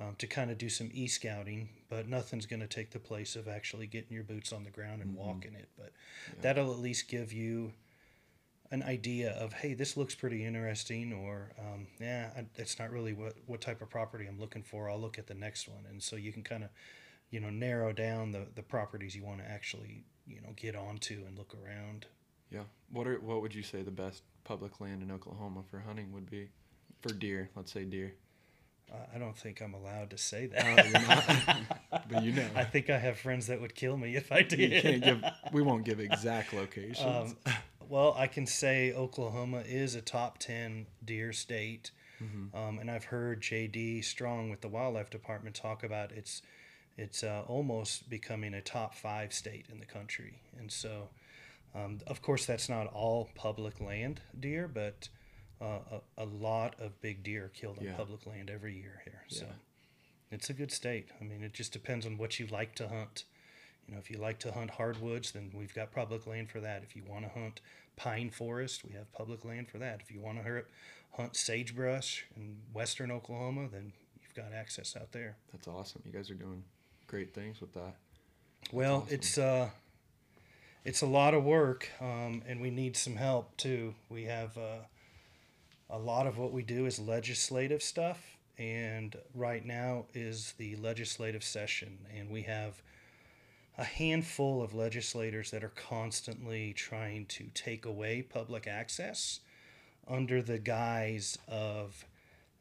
Um, to kind of do some e scouting, but nothing's going to take the place of actually getting your boots on the ground and walking it. But that'll at least give you an idea of hey this looks pretty interesting or um, yeah it's not really what, what type of property i'm looking for i'll look at the next one and so you can kind of you know narrow down the, the properties you want to actually you know get onto and look around Yeah. What are what would you say the best public land in Oklahoma for hunting would be? For deer, let's say deer. i don't think i'm allowed to say Oh, that you're not? but you know. i think i have friends that would kill me if i did you can't give we won't give exact locations. Um, well, I can say Oklahoma is a top 10 deer state. Mm-hmm. Um, and I've heard JD Strong with the Wildlife Department talk about it's, it's uh, almost becoming a top five state in the country. And so, um, of course, that's not all public land deer, but uh, a, a lot of big deer are killed on Yeah. public land every year here. So Yeah. it's a good state. I mean, it just depends on what you like to hunt. You know, if you like to hunt hardwoods, then we've got public land for that. If you want to hunt pine forest, we have public land for that. If you want to hunt sagebrush in western Oklahoma, then you've got access out there. That's awesome. You guys are doing great things with that. Well, awesome. it's uh, it's a lot of work, um, and we need some help too. We have uh, a lot of what we do is legislative stuff, and right now is the legislative session, and we have a handful of legislators that are constantly trying to take away public access under the guise of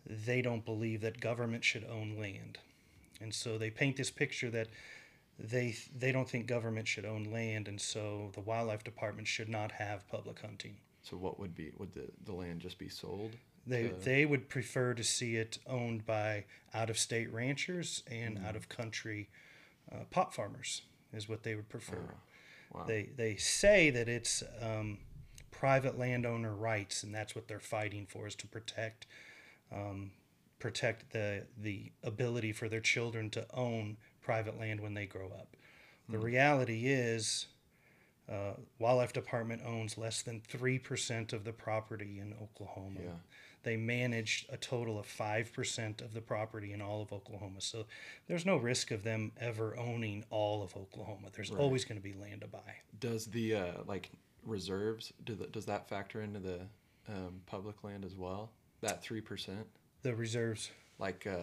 they don't believe that government should own land. And so they paint this picture that they they don't think government should own land and so the wildlife department should not have public hunting. So what would be would the, the land just be sold? They to- they would prefer to see it owned by out of state ranchers and out of country uh, pot farmers is what they would prefer. wow. They they say that it's um, private landowner rights, and that's what they're fighting for is to protect um, protect the the ability for their children to own private land when they grow up. The reality is. Uh, wildlife department owns less than 3% of the property in Oklahoma. Yeah. They manage a total of 5% of the property in all of Oklahoma. So there's no risk of them ever owning all of Oklahoma. There's Right. always going to be land to buy. Does the uh, like reserves do the, does that factor into the um, public land as well? That three percent, The reserves. like uh,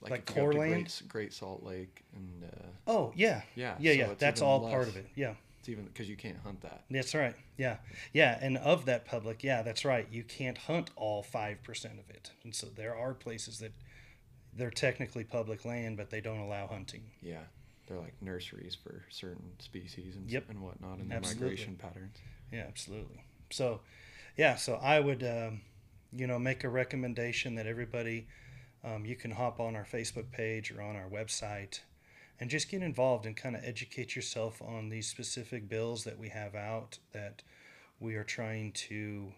like, Like if you go core to land? Great, Great Salt Lake, and uh, Oh, yeah. Yeah, Yeah, so yeah. it's That's even all part less. of it. Yeah. it's even because you can't hunt that. That's right. Yeah. Yeah. And of that public, yeah, that's right. You can't hunt all 5% of it. And so there are places that they're technically public land, but they don't allow hunting. Yeah, they're like nurseries for certain species and Yep. and whatnot, and their Absolutely. migration patterns. Yeah, absolutely. So, yeah, so I would, um, you know, make a recommendation that everybody, um, you can hop on our Facebook page or on our website and just get involved and kind of educate yourself on these specific bills that we have out that we are trying to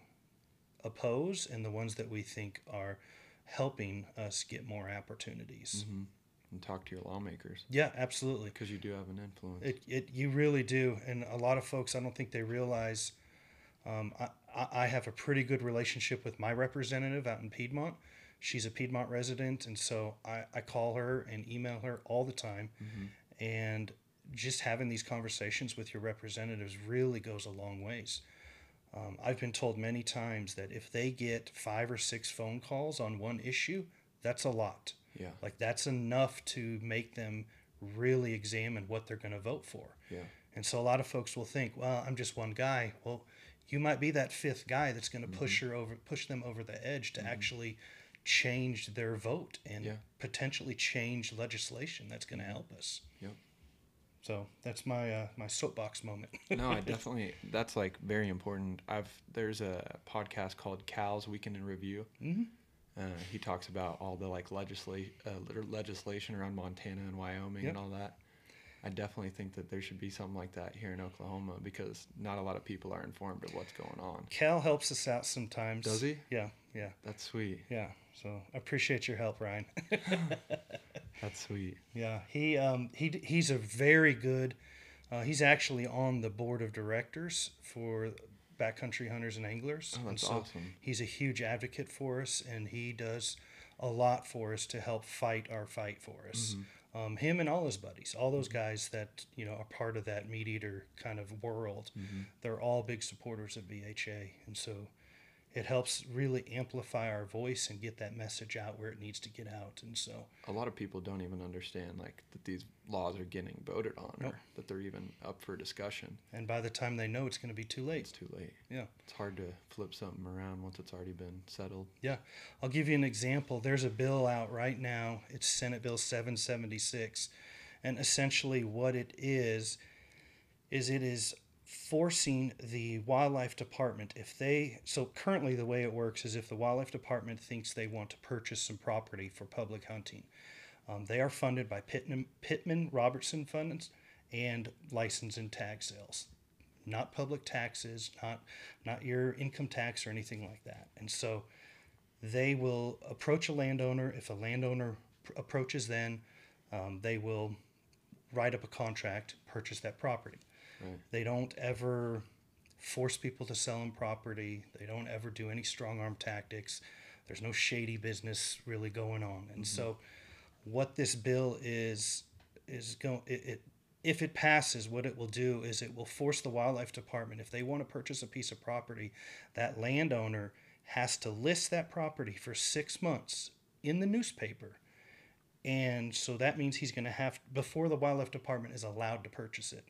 oppose and the ones that we think are helping us get more opportunities. hmm And talk to your lawmakers Yeah, absolutely. because you do have an influence. It, it you really do, and a lot of folks I don't think they realize. Um, I, I have a pretty good relationship with my representative out in Piedmont. She's a Piedmont resident, and so I, I call her and email her all the time. And just having these conversations with your representatives really goes a long ways. Um, I've been told many times that if they get five or six phone calls on one issue, that's a lot. yeah, Like that's enough to make them really examine what they're going to vote for. yeah, And so a lot of folks will think, well, I'm just one guy. Well, you might be that fifth guy that's going to push her over, push them over the edge to actually change their vote and Yeah. potentially change legislation that's going to help us. Yep. So that's my uh, my soapbox moment. no, I definitely that's like very important. I've there's a podcast called Cal's Week in Review. mm-hmm. Uh, he talks about all the like legislate uh, legislation around Montana and Wyoming Yep. and all that. I definitely think that there should be something like that here in Oklahoma because not a lot of people are informed of what's going on. Cal helps us out sometimes. Does he? Yeah, yeah, That's sweet. yeah. So I appreciate your help, Ryan. That's sweet. yeah, he um, he he's a very good. Uh, he's actually on the board of directors for Backcountry Hunters and Anglers. Oh, that's so awesome. He's a huge advocate for us, and he does a lot for us to help fight our fight for us. Mm-hmm. Um, him and all his buddies, all those guys that you know are part of that MeatEater kind of world, Mm-hmm. they're all big supporters of BHA, and so it helps really amplify our voice and get that message out where it needs to get out. And so, A lot of people don't even understand like that these laws are getting voted on Nope. or that they're even up for discussion. and by the time they know, it's going to be too late. It's too late. Yeah. It's hard to flip something around once it's already been settled. Yeah, I'll give you an example. There's a bill out right now. It's Senate Bill 776. And essentially, what it is, is it is forcing the wildlife department, if they, so currently the way it works is if the wildlife department thinks they want to purchase some property for public hunting, um, they are funded by Pittman, Pittman Robertson funds and license and tag sales not public taxes, not not your income tax or anything like that. And so they will approach a landowner. If a landowner pr- approaches, then um, they will write up a contract, purchase that property. Right. They don't ever force people to sell them property. They don't ever do any strong arm tactics. There's no shady business really going on. And mm-hmm. so, what this bill is is going it, it if it passes, what it will do is it will force the wildlife department if they want to purchase a piece of property, that landowner has to list that property for six months in the newspaper. And so that means he's going to have, before the wildlife department is allowed to purchase it.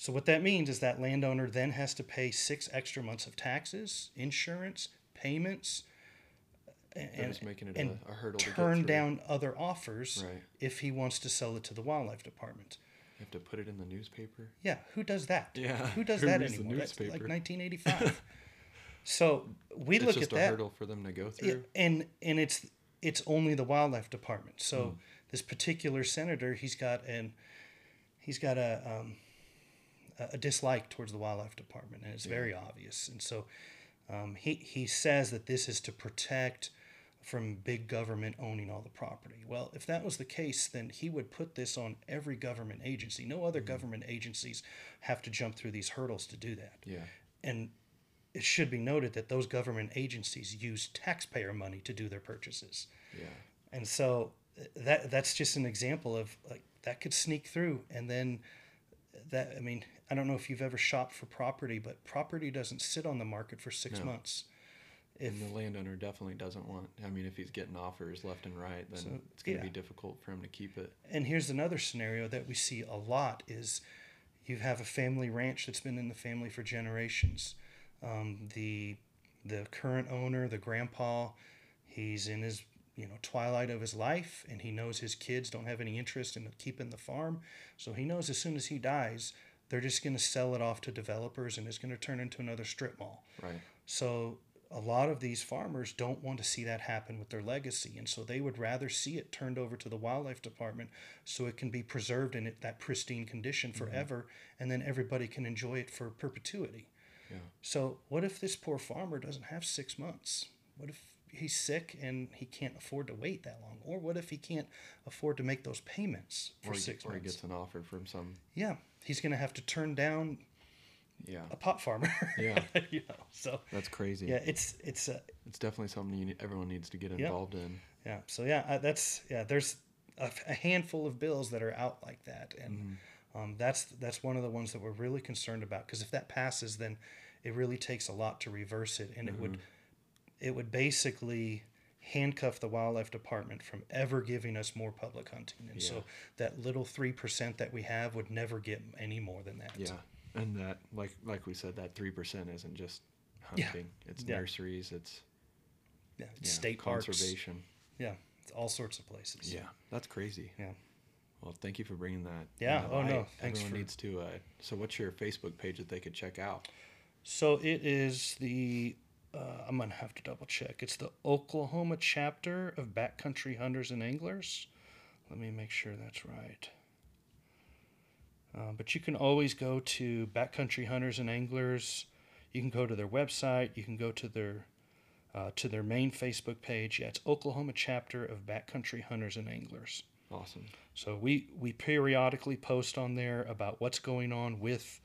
So what that means is that landowner then has to pay six extra months of taxes, insurance, payments, and, just making it and a, a hurdle turn down other offers Right. if he wants to sell it to the wildlife department. You have to put it in the newspaper. Yeah, who does that? Yeah, who does who that anymore? That's like 1985. so we it's look just at a that, hurdle for them to go through. and and it's it's only the wildlife department. So Hmm. this particular senator, he's got an he's got a um, a dislike towards the wildlife department, and it's very obvious. And so um, he he says that this is to protect from big government owning all the property. Well, if that was the case, then he would put this on every government agency. No other government agencies have to jump through these hurdles to do that. Yeah. And it should be noted that those government agencies use taxpayer money to do their purchases. Yeah. And so uh, that that's just an example of like that could sneak through and then that I mean, I don't know if you've ever shopped for property, but property doesn't sit on the market for 6 No. months. If And the landowner definitely doesn't want. I mean, if he's getting offers left and right, then So, it's going to yeah. be difficult for him to keep it. and here's another scenario that we see a lot is you have a family ranch that's been in the family for generations um, the the current owner the grandpa he's in his you know twilight of his life and he knows his kids don't have any interest in keeping the farm so he knows as soon as he dies they're just going to sell it off to developers and it's going to turn into another strip mall Right. so a lot of these farmers don't want to see that happen with their legacy, and so they would rather see it turned over to the wildlife department so it can be preserved in it, that pristine condition mm-hmm. forever, and then everybody can enjoy it for perpetuity. Yeah. So what if this poor farmer doesn't have six months? What if he's sick and he can't afford to wait that long, or what if he can't afford to make those payments for Or he, six or he gets an offer from some. yeah, he's going to have to turn down Yeah. a pot farmer. Yeah. you know, so That's crazy. yeah, it's it's a It's definitely something you, need- everyone needs to get Yeah. involved in. Yeah. So yeah, uh, that's yeah. There's a, a handful of bills that are out like that, and um, that's that's one of the ones that we're really concerned about because if that passes, then it really takes a lot to reverse it, and it would it would basically handcuff the wildlife department from ever giving us more public hunting, and Yeah. so that little three percent that we have would never get any more than that. Yeah. And that, like like we said, that three percent isn't just Yeah. hunting. It's Yeah. nurseries. It's Yeah. yeah, State parks. conservation. Yeah. It's all sorts of places. Yeah, that's crazy. Yeah. Well, thank you for bringing that. Yeah, oh, no, thanks Everyone for- needs to. Uh, so, what's your Facebook page that they could check out? So it is the uh, I'm gonna have to double check. It's the Oklahoma chapter of Backcountry Hunters and Anglers. Let me make sure that's right. Uh, but you can always go to Backcountry Hunters and Anglers. You can go to their website. You can go to their uh, to their main Facebook page. Yeah, it's Oklahoma chapter of Backcountry Hunters and Anglers. Awesome. So we we periodically post on there about what's going on with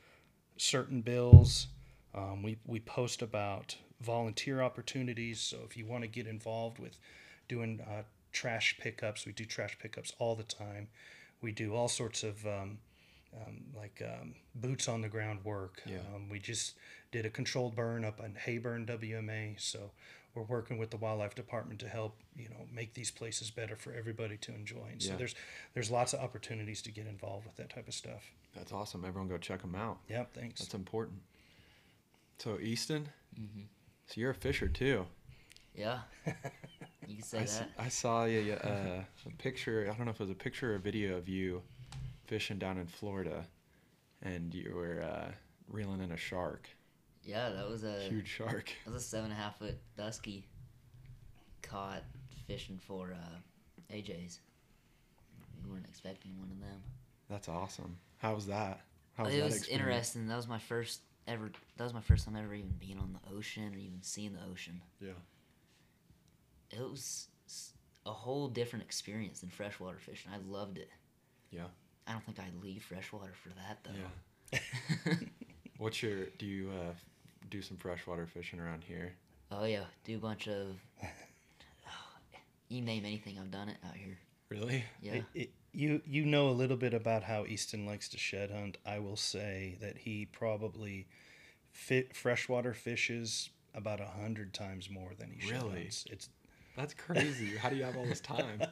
certain bills. Um, we we post about volunteer opportunities. So if you want to get involved with doing uh, trash pickups, we do trash pickups all the time. We do all sorts of um, um, like um, boots on the ground work. Yeah. Um, we just did a controlled burn up in Heyburn WMA. So we're working with the wildlife department to help you know make these places better for everybody to enjoy. And so Yeah. there's there's lots of opportunities to get involved with that type of stuff. That's awesome. Everyone go check them out. Yep, thanks. That's important. So Easton, so you're a fisher too. Yeah. You can say I, s- that. I saw you, uh, a picture. I don't know if it was a picture or a video of you fishing down in Florida, and you were uh, reeling in a shark, Yeah, that was a huge shark. that was a seven and a half foot dusky caught fishing for uh, AJ's. We weren't expecting one of them. That's awesome. How was that? How was it that was experience? interesting. That was my first ever. That was my first time ever even being on the ocean or even seeing the ocean. Yeah. It was a whole different experience than freshwater fishing. I loved it. Yeah. I don't think I'd leave freshwater for that though. Yeah. What's your? Do you uh, do some freshwater fishing around here? Oh yeah, do a bunch of. you name anything, I've done it out here. Really? Yeah. It- it- you you know a little bit about how Easton likes to shed hunt. I will say that he probably fit freshwater fishes about a hundred times more than he shed Really? hunts. It's That's crazy. How do you have all this time?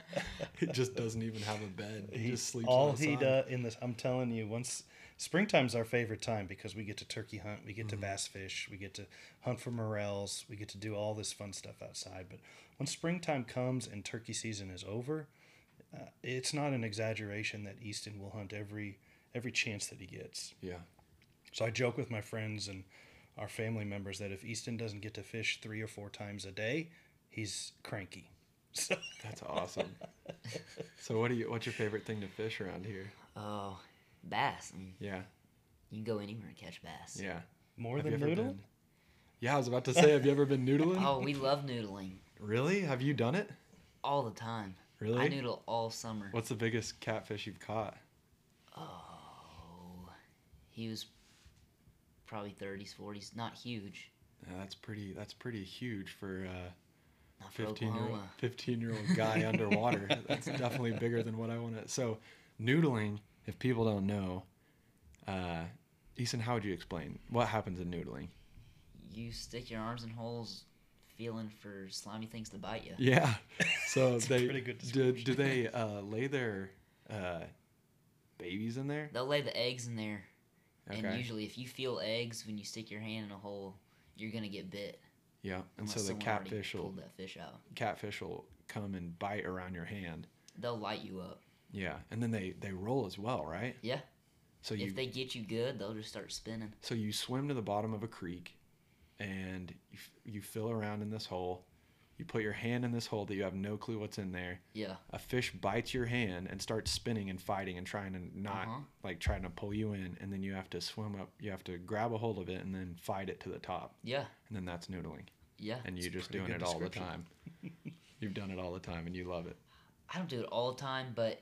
He just doesn't even have a bed. He, he, just sleeps all outside. he does in this. I'm telling you, once springtime's our favorite time because we get to turkey hunt, we get Mm-hmm. to bass fish, we get to hunt for morels, we get to do all this fun stuff outside. But when springtime comes and turkey season is over, uh, it's not an exaggeration that Easton will hunt every every chance that he gets. Yeah. So I joke with my friends and our family members that if Easton doesn't get to fish three or four times a day, he's cranky. So That's awesome. so what do you? What's your favorite thing to fish around here? Oh, bass. Yeah. you can go anywhere and catch bass. Yeah. more Have than you ever noodle. been? Yeah, I was about to say, have you ever been noodling? Oh, we love noodling Really? Have you done it? all the time. Really? I noodle all summer. What's the biggest catfish you've caught? Oh, he was probably 30s, 40s. Not huge. Yeah, that's pretty. That's pretty huge for uh, Not for fifteen year old fifteen year old guy underwater. That's definitely bigger than what I want to. So, noodling. If people don't know, uh, Easton, how would you explain what happens in noodling? You stick your arms in holes, feeling for slimy things to bite you. Yeah. So they pretty good do, do they uh, lay their uh, babies in there? They'll lay the eggs in there, and usually, if you feel eggs when you stick your hand in a hole, you're gonna get bit. Yeah. And so the catfish will that fish out. catfish will come and bite around your hand. They'll light you up. Yeah. And then they they roll as well, right? Yeah. So you if they get you good, they'll just start spinning. So you swim to the bottom of a creek, and you, f- you fill around in this hole. You put your hand in this hole that you have no clue what's in there. Yeah. A fish bites your hand and starts spinning and fighting and trying to not Uh-huh. like trying to pull you in, and then you have to swim up. You have to grab a hold of it and then fight it to the top, Yeah. and then that's noodling. Yeah. And you're just doing it all the time. You've done it all the time, and you love it. I don't do it all the time, but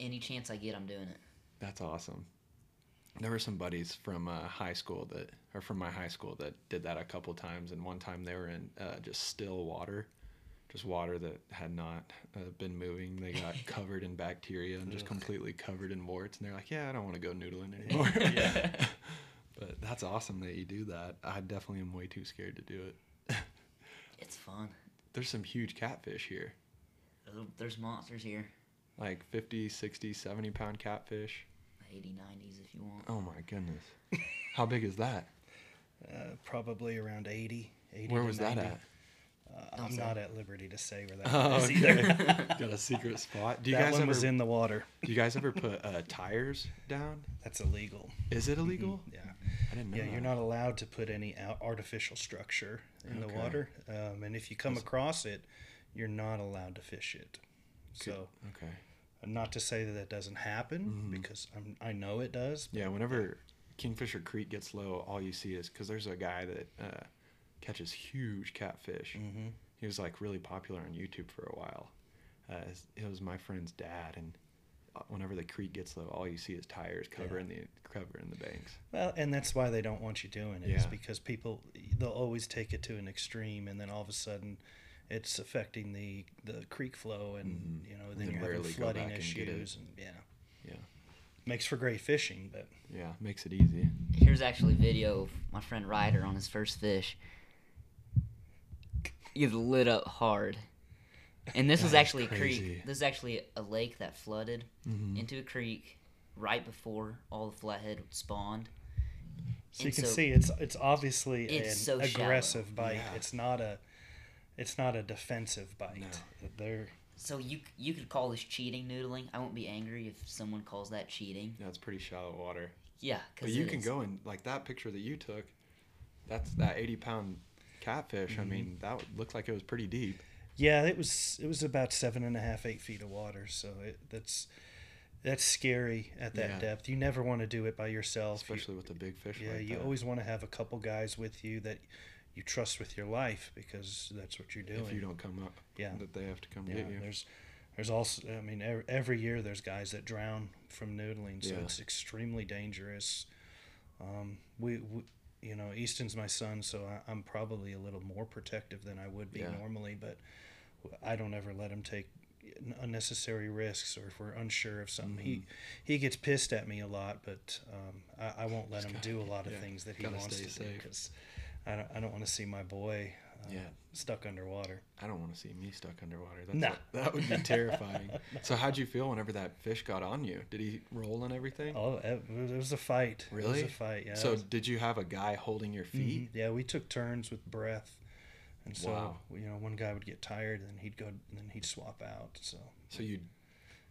any chance I get, I'm doing it. That's awesome. There were some buddies from uh, high school that, or from my high school, that did that a couple times. And one time they were in uh, just still water, just water that had not uh, been moving. They got covered in bacteria and just completely covered in warts. And they're like, "Yeah, I don't want to go noodling anymore." but that's awesome that you do that. I definitely am way too scared to do it. It's fun. There's some huge catfish here, There's- There's monsters here. like 50, 60, 70 pound catfish. 80, 90s if you want. Oh my goodness. How big is that? Uh, probably around 80. 80 Where to was that at? Uh, I'm not at liberty to say where that Oh, is okay. either. Got a secret spot. Do you that guys one ever? was in the water. do you guys ever put uh, tires down? That's illegal. Is it illegal? Yeah. I didn't know. Yeah, you're not allowed to put any artificial structure in Okay. the water. Um, and if you come That's- across it, you're not allowed to fish it. So Okay. Not to say that that doesn't happen Mhm. because I'm, I know it does. Yeah, whenever Kingfisher Creek gets low, all you see is because there's a guy that uh, catches huge catfish. hmm He was like really popular on YouTube for a while. Uh, it was my friend's dad, and uh, whenever the creek gets low, all you see is tires covering the covering the banks. Well, and that's why they don't want you doing it. Is Yeah. because people they'll always take it to an extreme, and then all of a sudden, it's affecting the the creek flow, and Mhm. you know And then then you're having flooding back and issues, and yeah, Yeah, makes for great fishing. But yeah, makes it easy. Here's actually video of my friend Ryder on his first fish. He's lit up hard. And this was That is actually a creek. This is actually a lake that flooded Mhm. into a creek right before all the flathead spawned. so you can so- see it's it's obviously It's an so shallow. aggressive bite. Yeah. It's not a it's not a defensive bite. No. They're So you you could call this cheating noodling. I won't be angry if someone calls that cheating. Yeah, it's pretty shallow water. Yeah, But because you can go in like that picture that you took. That's that eighty pound catfish. I Mhm. mean, that looked like it was pretty deep. Yeah, it was it was about seven and a half, eight feet of water. So it, that's that's scary at that Yeah. depth. You never want to do it by yourself. You- especially with a big fish. yeah, like you that. always want to have a couple guys with you that you trust with your life because that's what you're doing. if you don't come up, Yeah. that they have to come yeah, get you. there's there's also I mean every, every year there's guys that drown from noodling, so Yeah. it's extremely dangerous. Um, we, we you know Easton's my son, so I, I'm probably a little more protective than I would be Yeah. normally, but I don't ever let him take unnecessary risks or if we're unsure of something. He Mhm. he gets pissed at me a lot, but um, I, I won't let Just him gotta- do a lot of yeah, things that he wants to do because I don't, I don't want to see my boy uh, Yeah. stuck underwater. I don't want to see me stuck underwater. That's Nah. that would be terrifying. so how'd you feel whenever that fish got on you? Did he roll and everything? Oh, it was, a fight. Really? It was a fight. Yeah. so was- did you have a guy holding your feet? Mhm. Yeah, we took turns with breath, and so Wow. you know one guy would get tired, and he'd go, and then he'd swap out. So So you.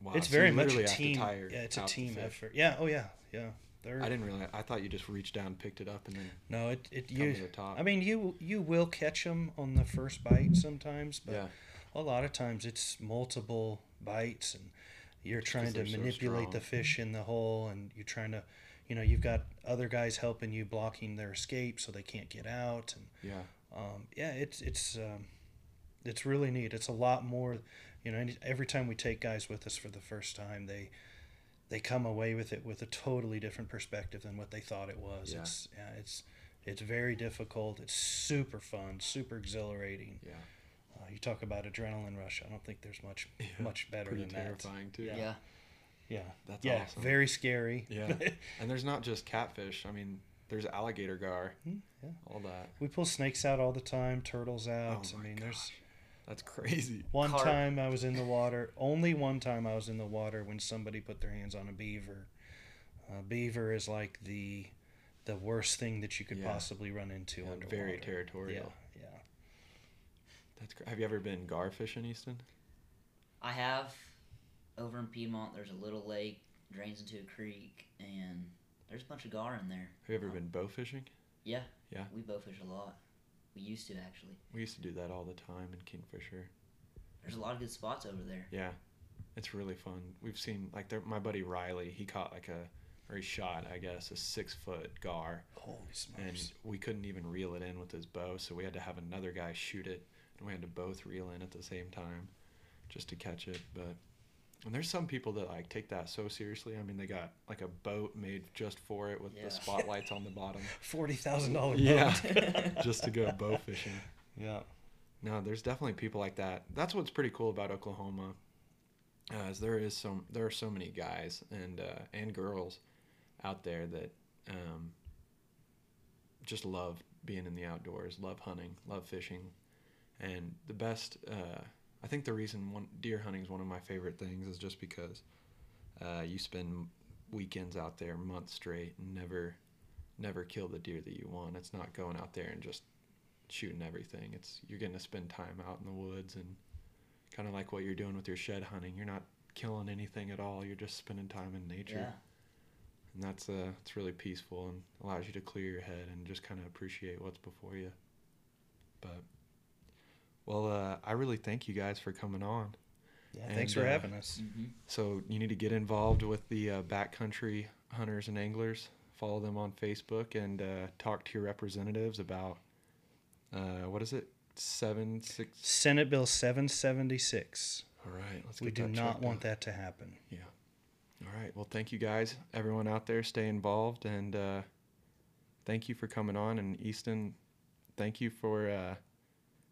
Wow. it's so very much a team. Yeah, it's a team effort. Yeah. Oh yeah. Yeah. They're, I didn't realize. I thought you just reached down, picked it up, and then No, it it you. to the top. I mean, you you will catch them on the first bite sometimes, but yeah. a lot of times it's multiple bites, and you're trying to they're so manipulate the fish in the hole, and you're trying to, you know, you've got other guys helping you blocking their escape so they can't get out, and Yeah. um, yeah, it's it's um, it's really neat. It's a lot more, you know. Every time we take guys with us for the first time, they they come away with it with a totally different perspective than what they thought it was. Yeah. It's yeah, it's it's very difficult. It's super fun, super exhilarating. Yeah. Uh, you talk about adrenaline rush. I don't think there's much Yeah, much better Pretty than terrifying too. Yeah. yeah. that. Yeah, That's yeah, awesome. very scary. Yeah. And there's not just catfish. I mean, there's alligator gar, Hmm, yeah. all that. we pull snakes out all the time, turtles out. oh I mean, gosh. there's That's crazy. One Carp. time I was in the water. Only one time I was in the water when somebody put their hands on a beaver. Uh, beaver is like the the worst thing that you could Yeah. possibly run into Yeah, underwater. very territorial. Yeah, yeah. That's cra- Have you ever been gar fishing, Easton? I have over in Piedmont. There's a little lake drains into a creek, and there's a bunch of gar in there. Have you ever been bow fishing? Yeah. Yeah. We bow fish a lot. We used to actually. We used to do that all the time in Kingfisher. There's a lot of good spots over there. Yeah, it's really fun. We've seen like there, my buddy Riley. He caught like a, or he shot, I guess, a six foot gar, Holy smokes! and we couldn't even reel it in with his bow, so we had to have another guy shoot it, and we had to both reel in at the same time, just to catch it. But and there's some people that like take that so seriously. I mean, they got like a boat made just for it with Yeah. the spotlights on the bottom. Forty thousand dollar Yeah, just to go bow fishing. yeah. No, there's definitely people like that. That's what's pretty cool about Oklahoma, uh, is there is so there are so many guys and uh, and girls out there that um, just love being in the outdoors, love hunting, love fishing, and the best. Uh, I think the reason one deer hunting is one of my favorite things is just because uh, you spend weekends out there months straight and never never kill the deer that you want. It's not going out there and just shooting everything. It's you're getting to spend time out in the woods and kind of like what you're doing with your shed hunting. You're not killing anything at all. You're just spending time in nature. Yeah. And that's uh it's really peaceful and allows you to clear your head and just kind of appreciate what's before you. But well, uh, I really thank you guys for coming on. Yeah, thanks for uh, having us. So you need to get involved with the uh, backcountry hunters and anglers. Follow them on Facebook and uh, talk to your representatives about uh, what is it? Seven six. Senate Bill 776. All right, let's. We do that not want out. that to happen. Yeah. All right. Well, thank you guys, everyone out there. Stay involved and uh, thank you for coming on. And Easton, thank you for uh,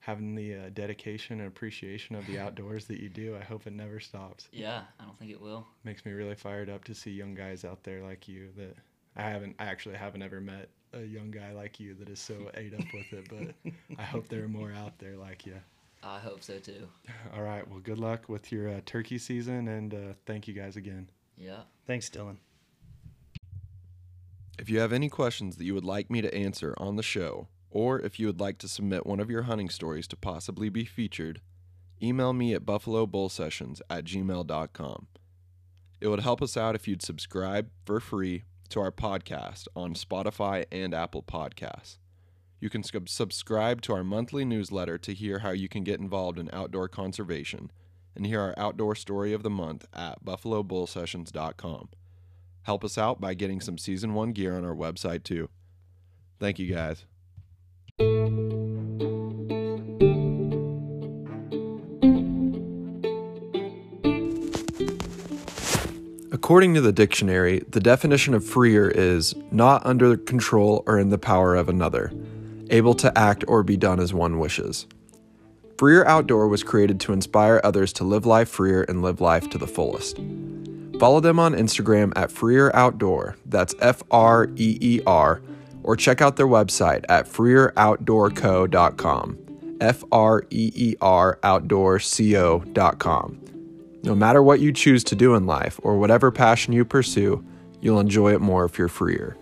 having the uh, dedication and appreciation of the outdoors that you do. I hope it never stops. Yeah, I don't think it will. Makes me really fired up to see young guys out there like you that I haven't I actually haven't ever met a young guy like you that is so ate up with it, but I hope there are more out there like you. I hope so too. All right. Well, good luck with your uh, turkey season and uh, thank you guys again. Yeah. Thanks, Dylan. If you have any questions that you would like me to answer on the show, or if you would like to submit one of your hunting stories to possibly be featured, email me at buffalobullsessions at gmail.com. It would help us out if you'd subscribe for free to our podcast on Spotify and Apple Podcasts. You can sub- subscribe to our monthly newsletter to hear how you can get involved in outdoor conservation and hear our outdoor story of the month at buffalobullsessions.com. Help us out by getting some season one gear on our website too. Thank you guys. According to the dictionary, the definition of freer is not under control or in the power of another, able to act or be done as one wishes. Freer Outdoor was created to inspire others to live life freer and live life to the fullest. Follow them on Instagram at Freer Outdoor, that's F R E E R, or check out their website at freeroutdoorco.com, F R E E R outdoorco.com. No matter what you choose to do in life or whatever passion you pursue, you'll enjoy it more if you're freer.